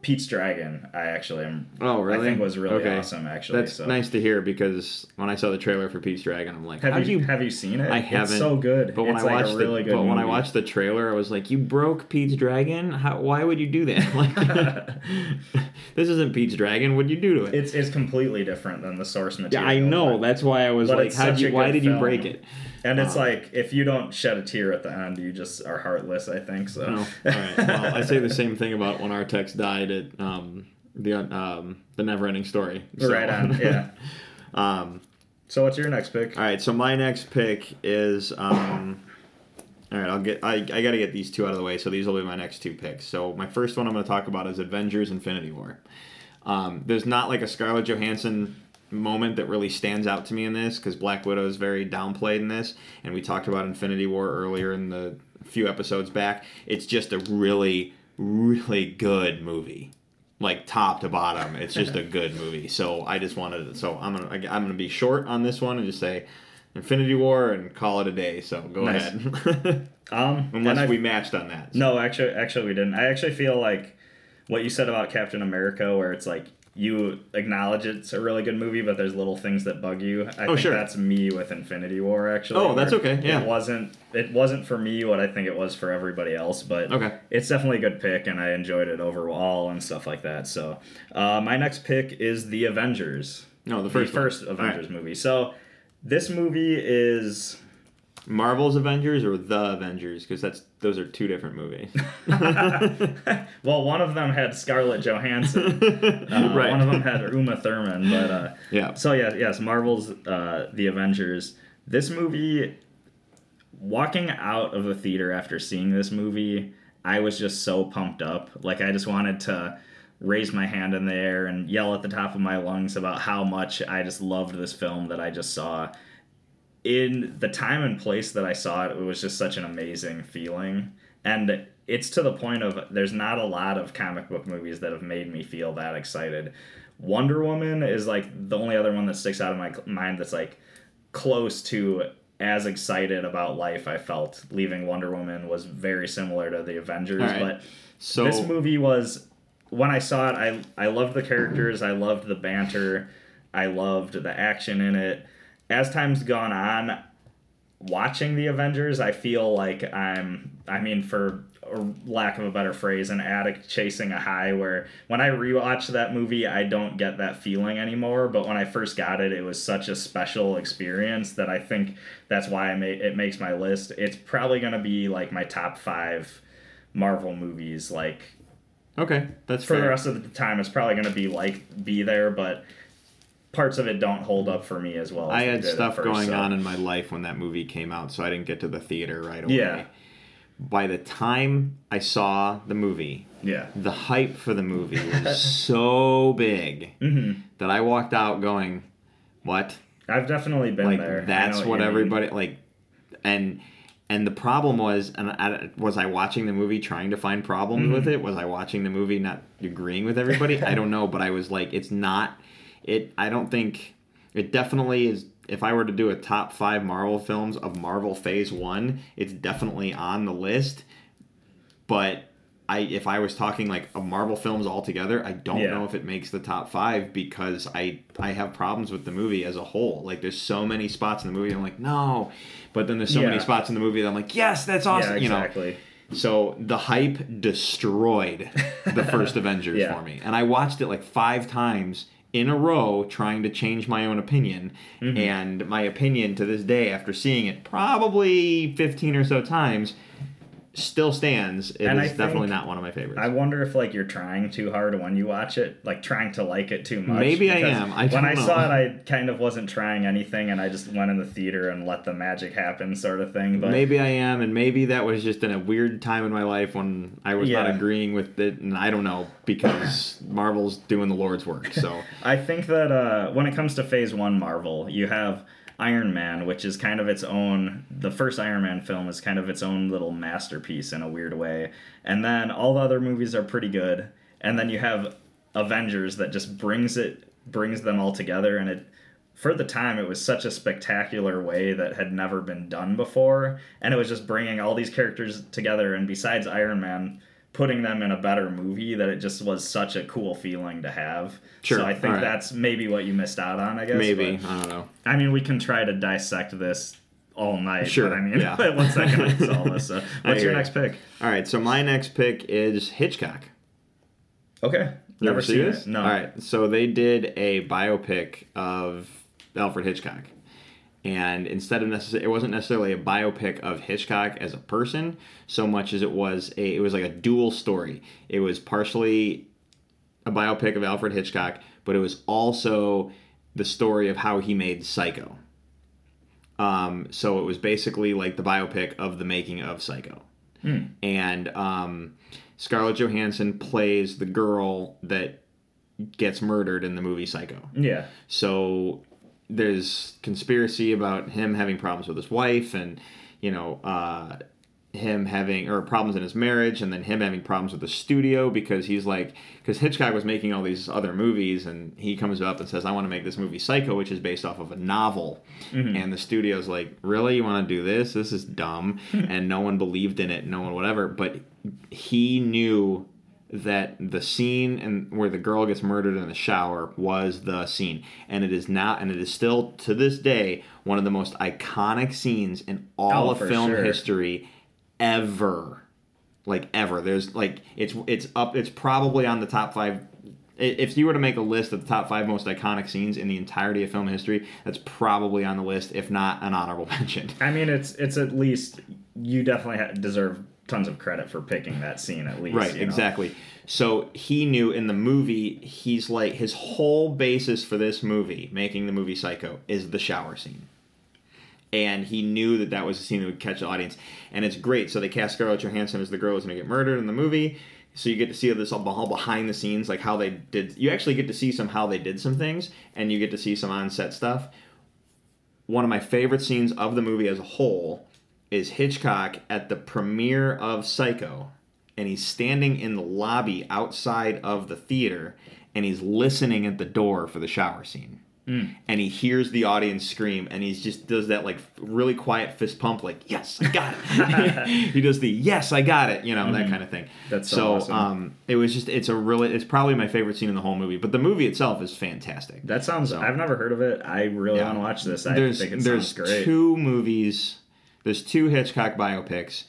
B: Pete's Dragon I actually am.
A: Oh, really?
B: I think was really
A: Okay.
B: awesome. Actually,
A: That's
B: so.
A: nice to hear because when I saw the trailer for Pete's Dragon, I'm like,
B: Have you,
A: you?
B: have you seen it?
A: I haven't.
B: It's so good.
A: But when
B: it's
A: I
B: like
A: watched
B: really
A: the,
B: good
A: but when I watched the trailer, I was like, "You broke Pete's Dragon? How? Why would you do that? Like, this isn't Pete's Dragon. What'd you do to it?"
B: it's it's completely different than the source material. yeah.
A: I know.
B: but-
A: That's why I was like, "How did you? Why did you break it?"
B: And it's
A: Um,
B: like if you don't shed a tear at the end, you just are heartless. I think so.
A: No. All right. Well, I say the same thing about when Artax died at um, the um, the Neverending Story. So-
B: Right on. Yeah.
A: um,
B: So what's your next pick?
A: all right. So my next pick is. Um, all right, I'll get. I, I got to get these two out of the way. So these will be my next two picks. So my first one I'm going to talk about is Avengers: Infinity War. Um, there's not like a Scarlett Johansson moment that really stands out to me in this because Black Widow is very downplayed in this, and we talked about Infinity War earlier in the few episodes back. It's just a really, really good movie, like top to bottom. It's just a good movie. So I just wanted. To, so I'm gonna I'm gonna be short on this one and just say. Infinity War and call it a day. So go
B: Nice.
A: ahead.
B: Um,
A: Unless
B: I-
A: we matched on that.
B: No, actually, actually, we didn't. I actually feel like what you said about Captain America, where it's like you acknowledge it's a really good movie, but there's little things that bug you. I
A: Oh,
B: think
A: sure.
B: that's me with Infinity War. Actually,
A: Oh, that's okay, yeah.
B: it wasn't. It wasn't for me what I think it was for everybody else, but
A: Okay.
B: it's definitely a good pick, and I enjoyed it overall and stuff like that. So, uh, my next pick is the Avengers.
A: No, the first
B: the first
A: All
B: Avengers
A: right.
B: movie. So, this movie is
A: Marvel's Avengers or the Avengers because that's those are two different movies.
B: well, one of them had Scarlett Johansson. Uh,
A: Right.
B: One of them had Uma Thurman, but uh,
A: Yeah.
B: So yeah, yes, Marvel's uh, The Avengers. This movie, walking out of the theater after seeing this movie, I was just so pumped up. Like I just wanted to raise my hand in the air and yell at the top of my lungs about how much I just loved this film that I just saw. In the time and place that I saw it, it was just such an amazing feeling. And it's to the point of there's not a lot of comic book movies that have made me feel that excited. Wonder Woman is like the only other one that sticks out of my mind that's like close to as excited about life I felt leaving Wonder Woman was very similar to the Avengers,
A: right.
B: but
A: So
B: this movie was when I saw it, I I loved the characters, I loved the banter, I loved the action in it. As time's gone on, watching the Avengers, I feel like I'm I mean for lack of a better phrase, an addict chasing a high where when I rewatch that movie I don't get that feeling anymore, but when I first got it it was such a special experience that I think that's why I ma- it makes my list. It's probably going to be like my top 5 Marvel movies. Like
A: Okay, that's
B: for
A: fair.
B: the rest of the time, it's probably going to be like be there, but parts of it don't hold up for me as well. As
A: I had stuff
B: first,
A: going
B: so-
A: on in my life when that movie came out, so I didn't get to the theater right away.
B: Yeah.
A: By the time I saw the movie,
B: Yeah.
A: the hype for the movie was so big
B: hmm
A: that I walked out going, "What?
B: I've definitely been
A: like
B: there.
A: That's
B: know
A: what
B: you mean.
A: everybody like?" And and the problem was, and I, was I watching the movie trying to find problems
B: Mm-hmm.
A: with it? Was I watching the movie not agreeing with everybody? I don't know, but I was like, it's not. It. I don't think it definitely is. If I were to do a top five Marvel films of Marvel Phase One, it's definitely on the list. But I, if I was talking like of Marvel films altogether, I don't
B: Yeah.
A: know if it makes the top five because I I have problems with the movie as a whole. Like there's so many spots in the movie I'm like no, but then there's so many spots in the movie that I'm like yes that's awesome.
B: Yeah,
A: You know,
B: exactly.
A: so the hype destroyed the first Avengers
B: Yeah.
A: for me, and I watched it like five times in a row, trying to change my own opinion.
B: Mm-hmm.
A: And my opinion to this day, after seeing it probably fifteen or so times, still stands. It is
B: And I
A: definitely not one of my favorites.
B: I wonder if like you're trying too hard when you watch it, like trying to like it too much.
A: Maybe I am. I
B: when I
A: know.
B: saw it, I kind of wasn't trying anything, and I just went in the theater and let the magic happen, sort of thing. But
A: maybe I am, and maybe that was just in a weird time in my life when I was not agreeing with it, and I don't know because Marvel's doing the Lord's work. So
B: I think that uh, when it comes to Phase One Marvel, you have Iron Man, which is kind of its own. The first Iron Man film is kind of its own little masterpiece in a weird way, and then all the other movies are pretty good, and then you have Avengers that just brings it brings them all together, and it for the time it was such a spectacular way that had never been done before, and it was just bringing all these characters together, and besides Iron Man. Putting them in a better movie that it just was such a cool feeling to have.
A: Sure,
B: So I think
A: alright.
B: that's maybe what you missed out on. I guess.
A: maybe
B: but-
A: I don't know.
B: I mean, we can try to dissect this all night.
A: Sure,
B: But I mean,
A: yeah.
B: what's that going to solve us? So, what's your next pick?
A: All right, so my next pick is Hitchcock.
B: Okay. Never
A: ever see
B: seen
A: this?
B: it. No.
A: All right, so they did a biopic of Alfred Hitchcock, and instead of necessarily, it wasn't necessarily a biopic of Hitchcock as a person, so much as it was a, it was like a dual story. It was partially a biopic of Alfred Hitchcock, but it was also the story of how he made Psycho. Um, so it was basically like the biopic of the making of Psycho. And um, Scarlett Johansson plays the girl that gets murdered in the movie Psycho.
B: Yeah.
A: So there's conspiracy about him having problems with his wife and, you know, uh, him having or problems in his marriage and then him having problems with the studio because he's like because Hitchcock was making all these other movies and he comes up and says I want to make this movie Psycho which is based off of a novel. And the studio's like really? You want to do this? This is dumb. And no one believed in it no one whatever. But he knew that the scene and where the girl gets murdered in the shower was the scene. And it is now and it is still to this day one of the most iconic scenes in all
B: Oh,
A: of film
B: sure.
A: history ever. Like ever. There's like it's it's up it's probably on the top five. If you were to make a list of the top five most iconic scenes in the entirety of film history that's probably on the list if not an honorable mention.
B: I mean, it's it's at least you definitely deserve tons of credit for picking that scene at least.
A: Right,
B: you know?
A: exactly. So he knew in the movie, he's like, his whole basis for this movie, making the movie Psycho, is the shower scene. And he knew that that was a scene that would catch the audience. And it's great. So they cast Scarlett Johansson as the girl who's going to get murdered in the movie. So you get to see this all all behind the scenes, like how they did. You actually get to see some how they did some things, and you get to see some on set stuff. One of my favorite scenes of the movie as a whole is Hitchcock at the premiere of Psycho, and he's standing in the lobby outside of the theater, and he's listening at the door for the shower scene. And he hears the audience scream, and he just does that like really quiet fist pump, like "Yes, I got it." he does the "Yes, I got it," you know that kind of thing.
B: That's so
A: so.
B: awesome.
A: um, it was just it's a really it's probably my favorite scene in the whole movie, but the movie itself is fantastic.
B: That sounds.
A: So-
B: I've never heard of it. I really
A: Yeah.
B: want to watch this. I
A: there's
B: think it
A: there's
B: great.
A: two movies. There's two Hitchcock biopics.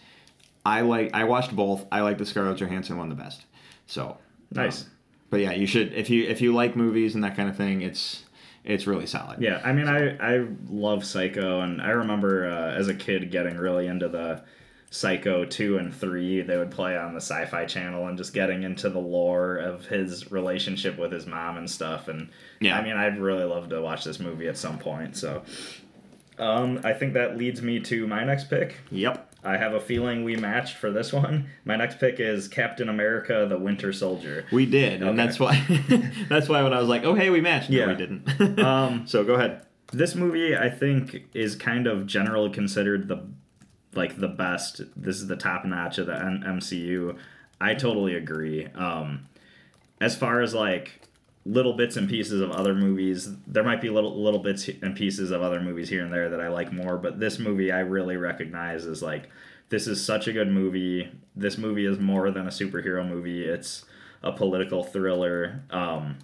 A: I like. I watched both. I like the Scarlett Johansson one the best. So
B: Nice.
A: um, but yeah, you should if you if you like movies and that kind of thing. It's it's really solid.
B: Yeah, I mean, I I love Psycho, and I remember uh, as a kid getting really into the Psycho 2 and 3 they would play on the Sci-Fi channel and just getting into the lore of his relationship with his mom and stuff and
A: Yeah.
B: I mean I'd really love to watch this movie at some point. So um, I think that leads me to my next pick.
A: Yep.
B: I have a feeling we matched for this one. My next pick is Captain America: The Winter Soldier.
A: We did, and that's why. that's why when I was like, "Oh, hey, we matched," no,
B: Yeah.
A: we didn't.
B: Um,
A: so go ahead.
B: this movie I think is kind of generally considered the like the best. This is the top notch of the MCU. I totally agree. Um, as far as like little bits and pieces of other movies, there might be little little bits and pieces of other movies here and there that I like more, but this movie I really recognize as like this is such a good movie. This movie is more than a superhero movie. It's a political thriller. Um,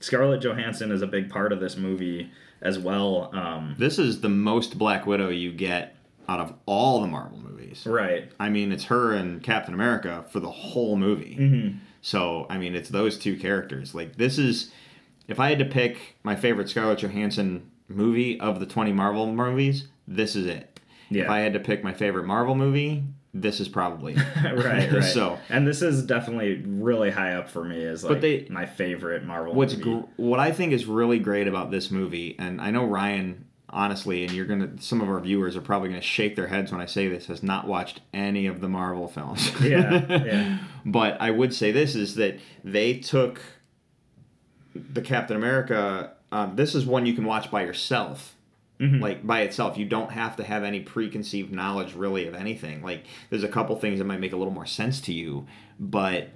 B: Scarlett Johansson is a big part of this movie as well. Um,
A: This is the most Black Widow you get out of all the Marvel movies.
B: right.
A: I mean, it's her and Captain America for the whole movie.
B: Mm-hmm.
A: So, I mean, it's those two characters. Like, this is. If I had to pick my favorite Scarlett Johansson movie of the 20 Marvel movies, this is it.
B: Yeah.
A: If I had to pick my favorite Marvel movie, this is probably
B: right, right.
A: so,
B: and this is definitely really high up for me as like
A: But they-
B: my favorite Marvel
A: what's
B: movie.
A: gr- what I think is really great about this movie, and I know Ryan, honestly, and you're gonna, some of our viewers are probably gonna shake their heads when I say this, has not watched any of the Marvel films.
B: Yeah, yeah.
A: But I would say this is that they took the Captain America. Um, this is one you can watch by yourself.
B: Mm-hmm.
A: Like by itself, you don't have to have any preconceived knowledge really of anything. Like there's a couple things that might make a little more sense to you, but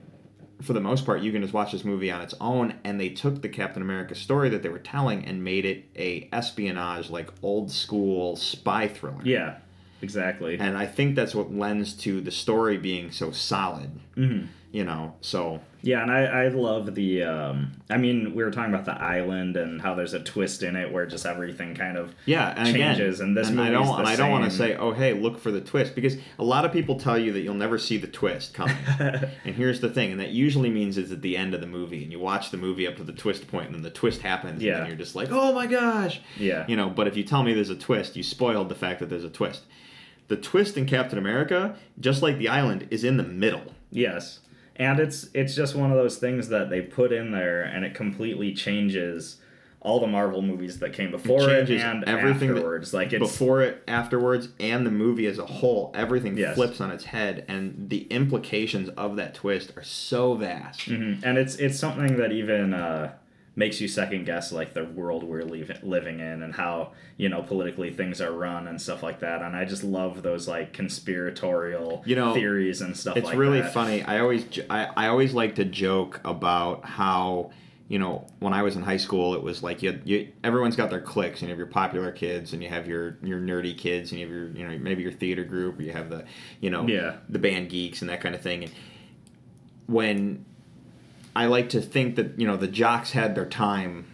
A: for the most part, you can just watch this movie on its own. And they took the Captain America story that they were telling and made it a espionage, like old school spy thriller.
B: yeah, exactly.
A: And I think that's what lends to the story being so solid.
B: Mhm.
A: You know, so
B: Yeah, and I, I love the. Um, I mean, we were talking about the island and how there's a twist in it where just everything kind of
A: yeah, and
B: changes.
A: again,
B: and this
A: and I don't, and I don't want to say, oh, hey, look for the twist, because a lot of people tell you that you'll never see the twist coming. and here's the thing, and that usually means it's at the end of the movie, and you watch the movie up to the twist point, and then the twist happens,
B: Yeah.
A: and then you're just like, oh my gosh,
B: Yeah.
A: you know. But if you tell me there's a twist, you spoiled the fact that there's a twist. The twist in Captain America, just like the island, is in the middle.
B: Yes. And it's it's just one of those things that they put in there and it completely changes all the Marvel movies that came before it,
A: changes
B: and
A: everything that-
B: afterwards. like it's
A: before it, afterwards, and the movie as a whole, everything
B: Yes.
A: flips on its head, and the implications of that twist are so vast.
B: Mhm. and it's it's something that even uh, makes you second guess like the world we're leave- living in and how you know politically things are run and stuff like that. And I just love those like conspiratorial
A: You know,
B: theories and stuff.
A: It's
B: like
A: really
B: that.
A: funny. I always, I, I always like to joke about how, you know, when I was in high school, it was like you, you, everyone's got their cliques, and you have your popular kids, and you have your your nerdy kids, and you have your, you know, maybe your theater group, or you have the, you know,
B: Yeah.
A: the band geeks and that kind of thing. And when I like to think that you know the jocks had their time,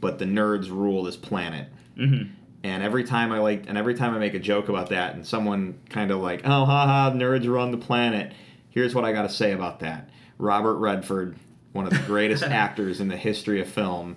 A: but the nerds rule this planet.
B: Mhm.
A: And every time I like, and every time I make a joke about that, and someone kind of like, oh, haha, nerds run the planet. Here's what I got to say about that. Robert Redford, one of the greatest actors in the history of film,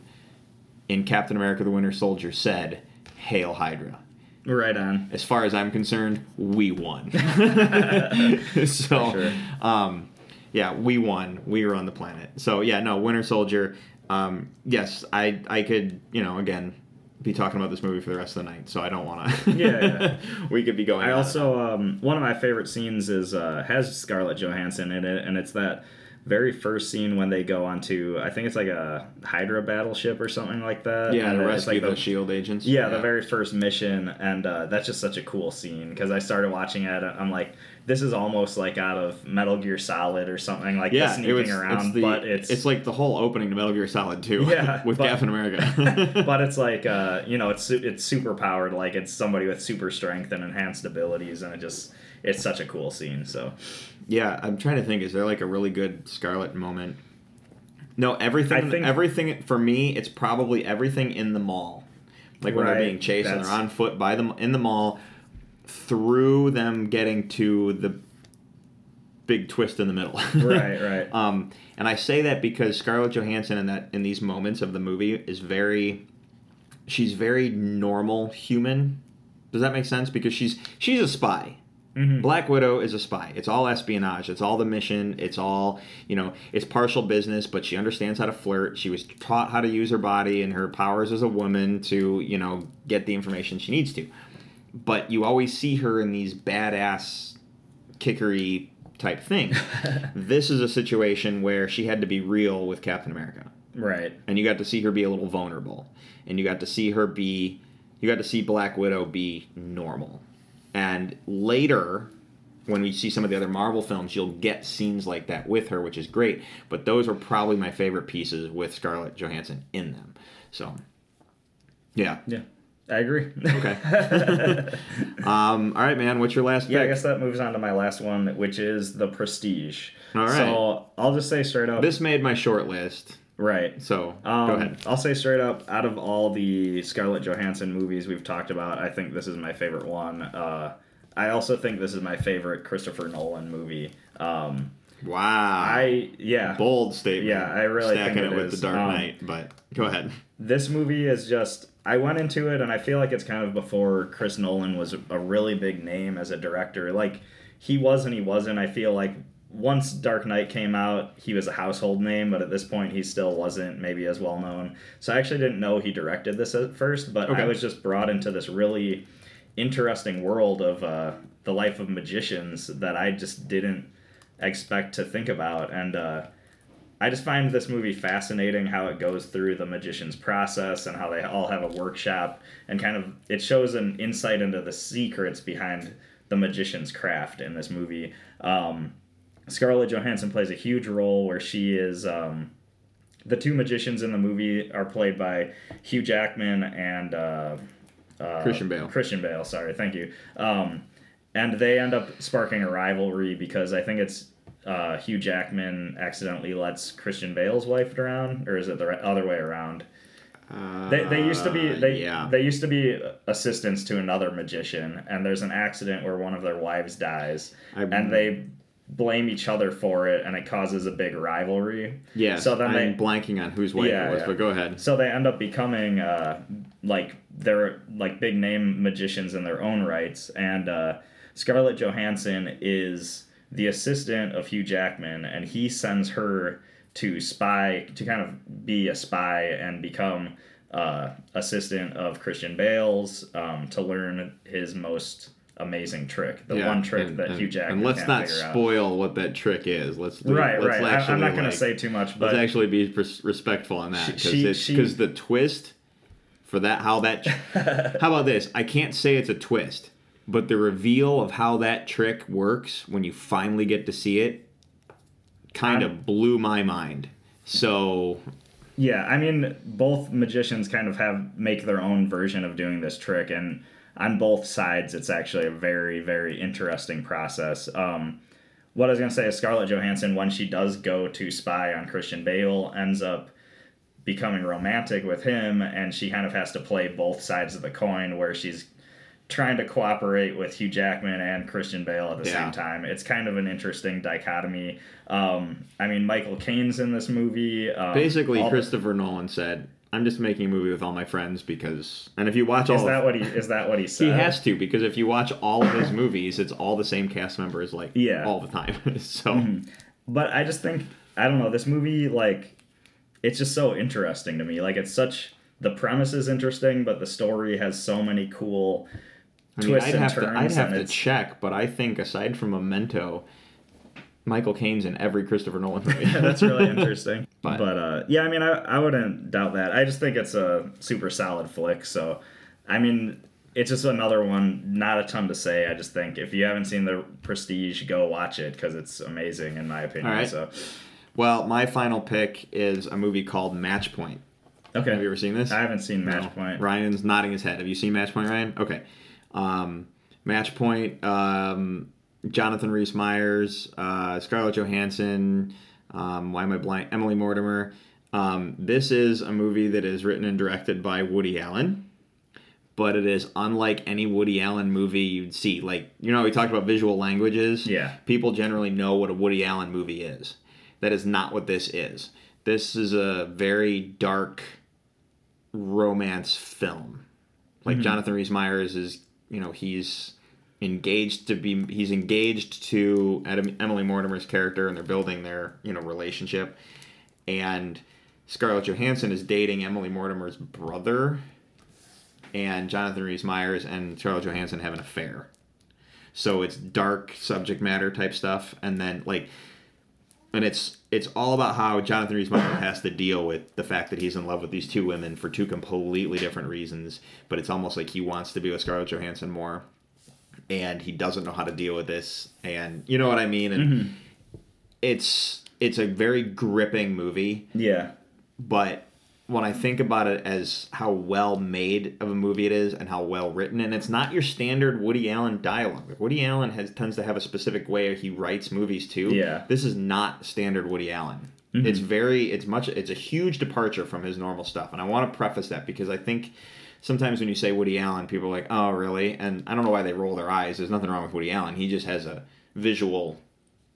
A: in Captain America: The Winter Soldier, said, "Hail Hydra."
B: Right on.
A: As far as I'm concerned, we won. so,
B: sure.
A: um, yeah, we won. We were on the planet. So yeah, no, Winter Soldier. Um, yes, I I could you know again be talking about this movie for the rest of the night. So I don't want to.
B: Yeah, yeah.
A: we could be going.
B: I also um, one of my favorite scenes is uh, has Scarlett Johansson in it, and it's that very first scene when they go onto I think it's like a Hydra battleship or something like that.
A: yeah,
B: and
A: to rescue
B: like
A: the Shield agents.
B: Yeah, the very first mission, and uh, that's just such a cool scene because I started watching it. I'm like, this is almost like out of Metal Gear Solid or something like
A: yeah,
B: the
A: it
B: sneaking
A: was,
B: around,
A: it's the,
B: but it's
A: it's like the whole opening to Metal Gear Solid 2
B: Yeah,
A: with
B: but-
A: Captain America.
B: but it's like uh, you know it's it's super powered like it's somebody with super strength and enhanced abilities and it just it's such a cool scene so
A: Yeah, I'm trying to think. Is there like a really good Scarlet moment? No, everything.
B: Think-
A: everything for me, it's probably everything in the mall, like when
B: Right,
A: they're being chased and they're on foot by them in the mall, through them getting to the big twist in the middle.
B: right right
A: Um, and I say that because Scarlett Johansson in that in these moments of the movie is very, she's very normal human. Does that make sense? Because she's she's a spy. Mm-hmm. Black Widow is a spy. It's all espionage. It's all the mission. It's all, you know, it's partial business, but she understands how to flirt. She was taught how to use her body and her powers as a woman to, you know, get the information she needs to. But you always see her in these badass, kickery type things. this is a situation where she had to be real with Captain America
B: Right.
A: and you got to see her be a little vulnerable and you got to see her be you got to see black widow be normal and later when we see some of the other marvel films you'll get scenes like that with her which is great but those are probably my favorite pieces with scarlett johansson in them so yeah
B: Yeah. I agree.
A: okay um, all right man what's your last
B: Yeah, I guess that moves on to my last one, which is the Prestige.
A: All right.
B: So I'll just say straight up.
A: this made my short list
B: right.
A: so
B: Um,
A: go ahead
B: I'll say straight up, out of all the Scarlett Johansson movies we've talked about, I think this is my favorite one. Uh, I also think this is my favorite Christopher Nolan movie. Um,
A: wow
B: I yeah,
A: bold statement
B: Yeah, I really
A: stacking
B: think
A: it
B: it
A: with
B: is.
A: the dark
B: Um,
A: knight but go ahead
B: this movie is just I went into it and I feel like it's kind of before Chris Nolan was a really big name as a director. Like he was and he wasn't. I feel like once Dark Knight came out, he was a household name, but at this point he still wasn't maybe as well known. So I actually didn't know he directed this at first, but
A: Okay.
B: I was just brought into this really interesting world of uh, the life of magicians that I just didn't expect to think about and uh, I just find this movie fascinating how it goes through the magician's process and how they all have a workshop and kind of it shows an insight into the secrets behind the magician's craft in this movie. Um, Scarlett Johansson plays a huge role where she is um, the two magicians in the movie are played by Hugh Jackman and uh, uh,
A: Christian Bale.
B: Christian Bale, sorry, thank you. Um, and they end up sparking a rivalry because I think it's uh, Hugh Jackman accidentally lets Christian Bale's wife drown, or is it the other way around? They, they used to be
A: Uh,
B: they
A: yeah.
B: they used to be assistants to another magician, and there's an accident where one of their wives dies,
A: I-
B: and they blame each other for it, and it causes a big rivalry.
A: Yeah.
B: So then
A: I'm
B: they
A: blanking on whose wife
B: Yeah,
A: it was,
B: yeah.
A: but go ahead.
B: so they end up becoming uh, like they're like big name magicians in their own rights, and uh, Scarlett Johansson is the assistant of Hugh Jackman, and he sends her to spy to kind of be a spy and become uh, assistant of Christian Bale's um, to learn his most amazing trick, the
A: Yeah,
B: one trick
A: and-
B: that
A: and-
B: Hugh Jackman
A: And let's not
B: figure out.
A: spoil what that trick is. Let's do,
B: Right,
A: let's
B: right. I, I'm not going
A: like,
B: to say too much, but
A: let's actually be res- respectful on that because it's because the twist for that how that how about this? I can't say it's a twist, but the reveal of how that trick works when you finally get to see it kind of blew my mind. So
B: Yeah, I mean, both magicians kind of have make their own version of doing this trick, and on both sides, it's actually a very, very interesting process. Um, what I was gonna say is Scarlett Johansson, when she does go to spy on Christian Bale, ends up becoming romantic with him, and she kind of has to play both sides of the coin, where she's trying to cooperate with Hugh Jackman and Christian Bale at the
A: Yeah.
B: same time. It's kind of an interesting dichotomy. Um, I mean, Michael Caine's in this movie. Um,
A: basically,
B: all the-
A: Christopher Nolan said, "I'm just making a movie with all my friends because." And if you watch all
B: Is
A: of-
B: that what he is that what he said?
A: He has to because if you watch all of his movies, it's all the same cast members like
B: Yeah. Mm-hmm.
A: all the time. so
B: But I just think I don't know this movie like it's just so interesting to me. Like it's such the premise is interesting, but the story has so many cool
A: I mean,
B: twists
A: I'd
B: and
A: have to
B: turns.
A: I'd have to check, but I think aside from Memento, Michael Caine's in every Christopher Nolan movie.
B: yeah, that's really interesting.
A: But-
B: but uh, yeah, I mean, I, I wouldn't doubt that. I just think it's a super solid flick. So, I mean, it's just another one. Not a ton to say. I just think if you haven't seen the Prestige, go watch it because it's amazing in my opinion.
A: All right.
B: So,
A: well, my final pick is a movie called Match Point.
B: okay.
A: Have you ever seen this?
B: I haven't seen Match
A: No.
B: Point.
A: Ryan's nodding his head. Have you seen Match Point, Ryan? Okay. Um, Match Point. Um, Jonathan Rhys Meyers, uh, Scarlett Johansson. Um, why am I blank? Emily Mortimer. Um, this is a movie that is written and directed by Woody Allen, but it is unlike any Woody Allen movie you'd see. Like you know, we talked about visual languages.
B: Yeah.
A: People generally know what a Woody Allen movie is. That is not what this is. This is a very dark romance film. Like Jonathan Rhys Meyers is, you know, he's engaged to be he's engaged to Adam, Emily Mortimer's character and they're building their you know relationship. And Scarlett Johansson is dating Emily Mortimer's brother and Jonathan Rhys Meyers and Scarlett Johansson have an affair. So it's dark subject matter type stuff and then like and it's it's all about how Jonathan Rhys Meyers has to deal with the fact that he's in love with these two women for two completely different reasons but it's almost like he wants to be with Scarlett Johansson more and he doesn't know how to deal with this and you know what I mean and
B: Mm-hmm.
A: it's it's a very gripping movie
B: Yeah.
A: but when I think about it as how well made of a movie it is and how well written, and it's not your standard Woody Allen dialogue. Woody Allen has tends to have a specific way he writes movies too.
B: Yeah. Mm-hmm.
A: This is not standard Woody Allen. It's very it's much it's a huge departure from his normal stuff. And I want to preface that because I think sometimes when you say Woody Allen, people are like, Oh, really? And I don't know why they roll their eyes. There's nothing wrong with Woody Allen. He just has a visual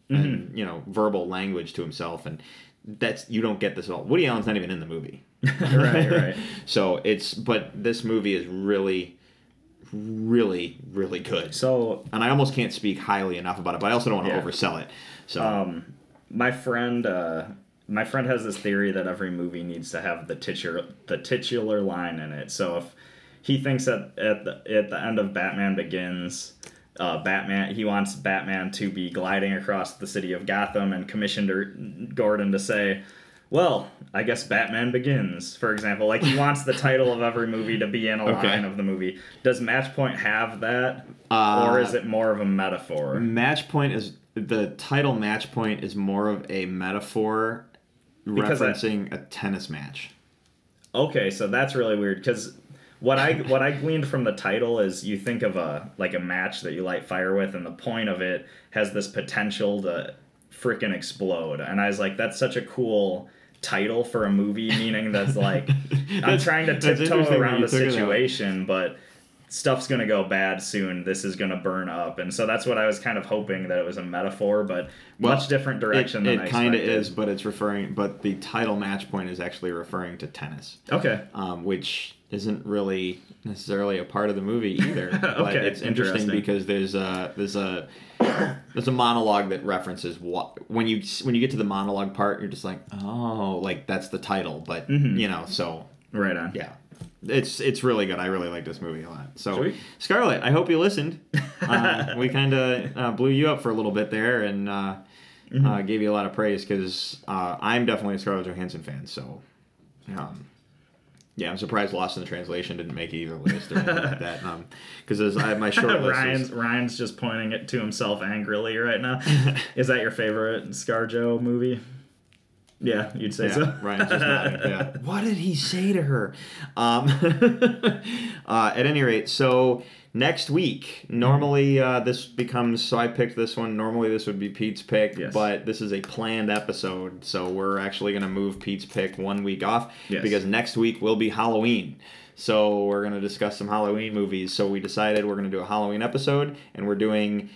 A: and you know, verbal language to himself and that's you don't get this at all. Woody Allen's not even in the movie.
B: right, right.
A: So it's but this movie is really, really, really good.
B: So
A: And I almost can't speak highly enough about it, but I also don't want to
B: Yeah.
A: oversell it. So
B: um, my friend, uh, my friend has this theory that every movie needs to have the titular the titular line in it. So if he thinks that at the at the end of Batman Begins. Uh, Batman. He wants Batman to be gliding across the city of Gotham and commissioned Gordon to say, "Well, I guess Batman Begins." For example, like he wants the title of every movie to be in a
A: Okay.
B: line of the movie. Does Matchpoint have that,
A: Uh,
B: or is it more of a metaphor?
A: Match Point is the title. Match Point is more of a metaphor
B: Because I-
A: referencing a tennis match.
B: Okay, so that's really weird because what I what I gleaned from the title is you think of a like a match that you light fire with, and the point of it has this potential to freaking explode. And I was like, that's such a cool title for a movie, meaning that's like I'm
A: That's-
B: trying to tiptoe around the
A: took it that way.
B: situation, but stuff's gonna go bad soon. This is gonna burn up, and so that's what I was kind of hoping that it was a metaphor, but
A: Well,
B: much different direction
A: It,
B: than I
A: kind of is, but it's referring. But the title Match Point is actually referring to tennis.
B: Okay.
A: um, which isn't really necessarily a part of the movie either. but
B: Okay,
A: it's interesting,
B: interesting.
A: because there's a there's a there's a monologue that references what when you when you get to the monologue part, you're just like, oh, like that's the title, but
B: Mm-hmm.
A: you know, so
B: Right on.
A: yeah. It's it's really good. I really like this movie a lot. So
B: Sweet.
A: Scarlett, I hope you listened. Um, we kind of uh, blew you up for a little bit there and uh,
B: Mm-hmm.
A: uh, gave you a lot of praise because uh, I'm definitely a Scarlett Johansson fan. So um, yeah, I'm surprised Lost in the Translation didn't make either list or anything like that. Because I my short list
B: Ryan's
A: is,
B: Ryan's just pointing it to himself angrily right now. Is that your favorite ScarJo movie? Yeah, you'd say
A: yeah,
B: so.
A: Ryan's just nodding. Yeah. What did he say to her? Um, uh, at any rate, so next week, normally uh, this becomes. So I picked this one. Normally this would be Pete's pick,
B: Yes.
A: but this is a planned episode, so we're actually going to move Pete's pick one week off
B: Yes.
A: because next week will be Halloween. So we're going to discuss some Halloween movies. So we decided we're going to do a Halloween episode, and we're doing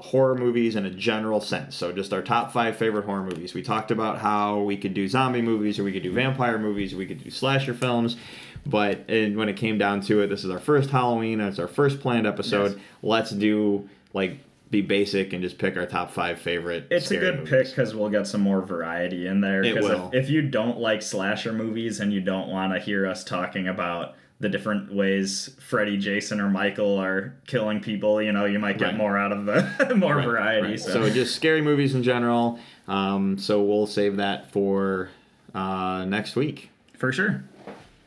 A: horror movies in a general sense. So just our top five favorite horror movies. We talked about how we could do zombie movies, or we could do vampire movies, we could do slasher films. But and when it came down to it, this is our first Halloween. It's our first planned episode.
B: Yes.
A: Let's do like be basic and just pick our top five favorite.
B: It's a good
A: movies.
B: pick because we'll get some more variety in there.
A: It will.
B: If, if you don't like slasher movies and you don't want to hear us talking about the different ways Freddy, Jason, or Michael are killing people, you know, you might get
A: Right.
B: more out of the more
A: Right,
B: variety.
A: right.
B: So,
A: So just scary movies in general. Um, so we'll save that for uh, next week.
B: For sure.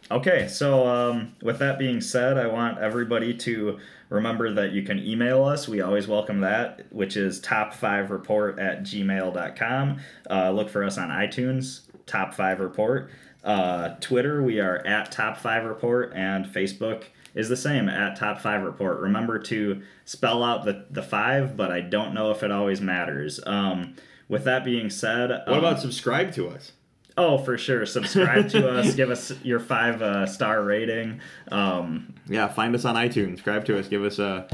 B: Okay, so um, with that being said, I want everybody to remember that you can email us. We always welcome that, which is top5report at gmail.com. Uh, look for us on iTunes, top5report. Uh, Twitter, we are at top5report, and Facebook is the same at top5report. Remember to spell out the, the five, but I don't know if it always matters. Um, with that being said,
A: What
B: um,
A: about subscribe to us?
B: Oh, for sure. Subscribe to us. Give us your five uh, star rating. Um,
A: Yeah, find us on iTunes. Subscribe to us. Give us a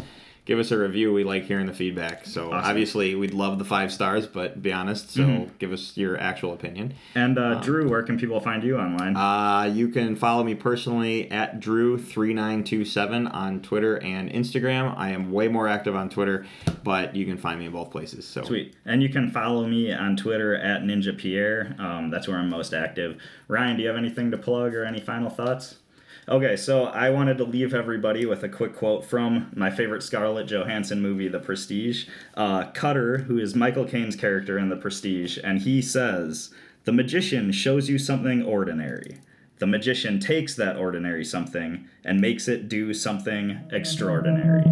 A: give us a review. We like hearing the feedback. So
B: Awesome.
A: obviously, we'd love the five stars, but be honest. So
B: Mm-hmm.
A: give us your actual opinion.
B: And uh, Drew, where can people find you online?
A: Uh, you can follow me personally at Drew3927 on Twitter and Instagram. I am way more active on Twitter, but you can find me in both places. So
B: Sweet. And you can follow me on Twitter at Ninja Pierre. Um, that's where I'm most active. Ryan, do you have anything to plug or any final thoughts? Okay, so I wanted to leave everybody with a quick quote from my favorite Scarlett Johansson movie, The Prestige. Uh, Cutter, who is Michael Caine's character in The Prestige, and he says, The magician shows you something ordinary. The magician takes that ordinary something and makes it do something extraordinary.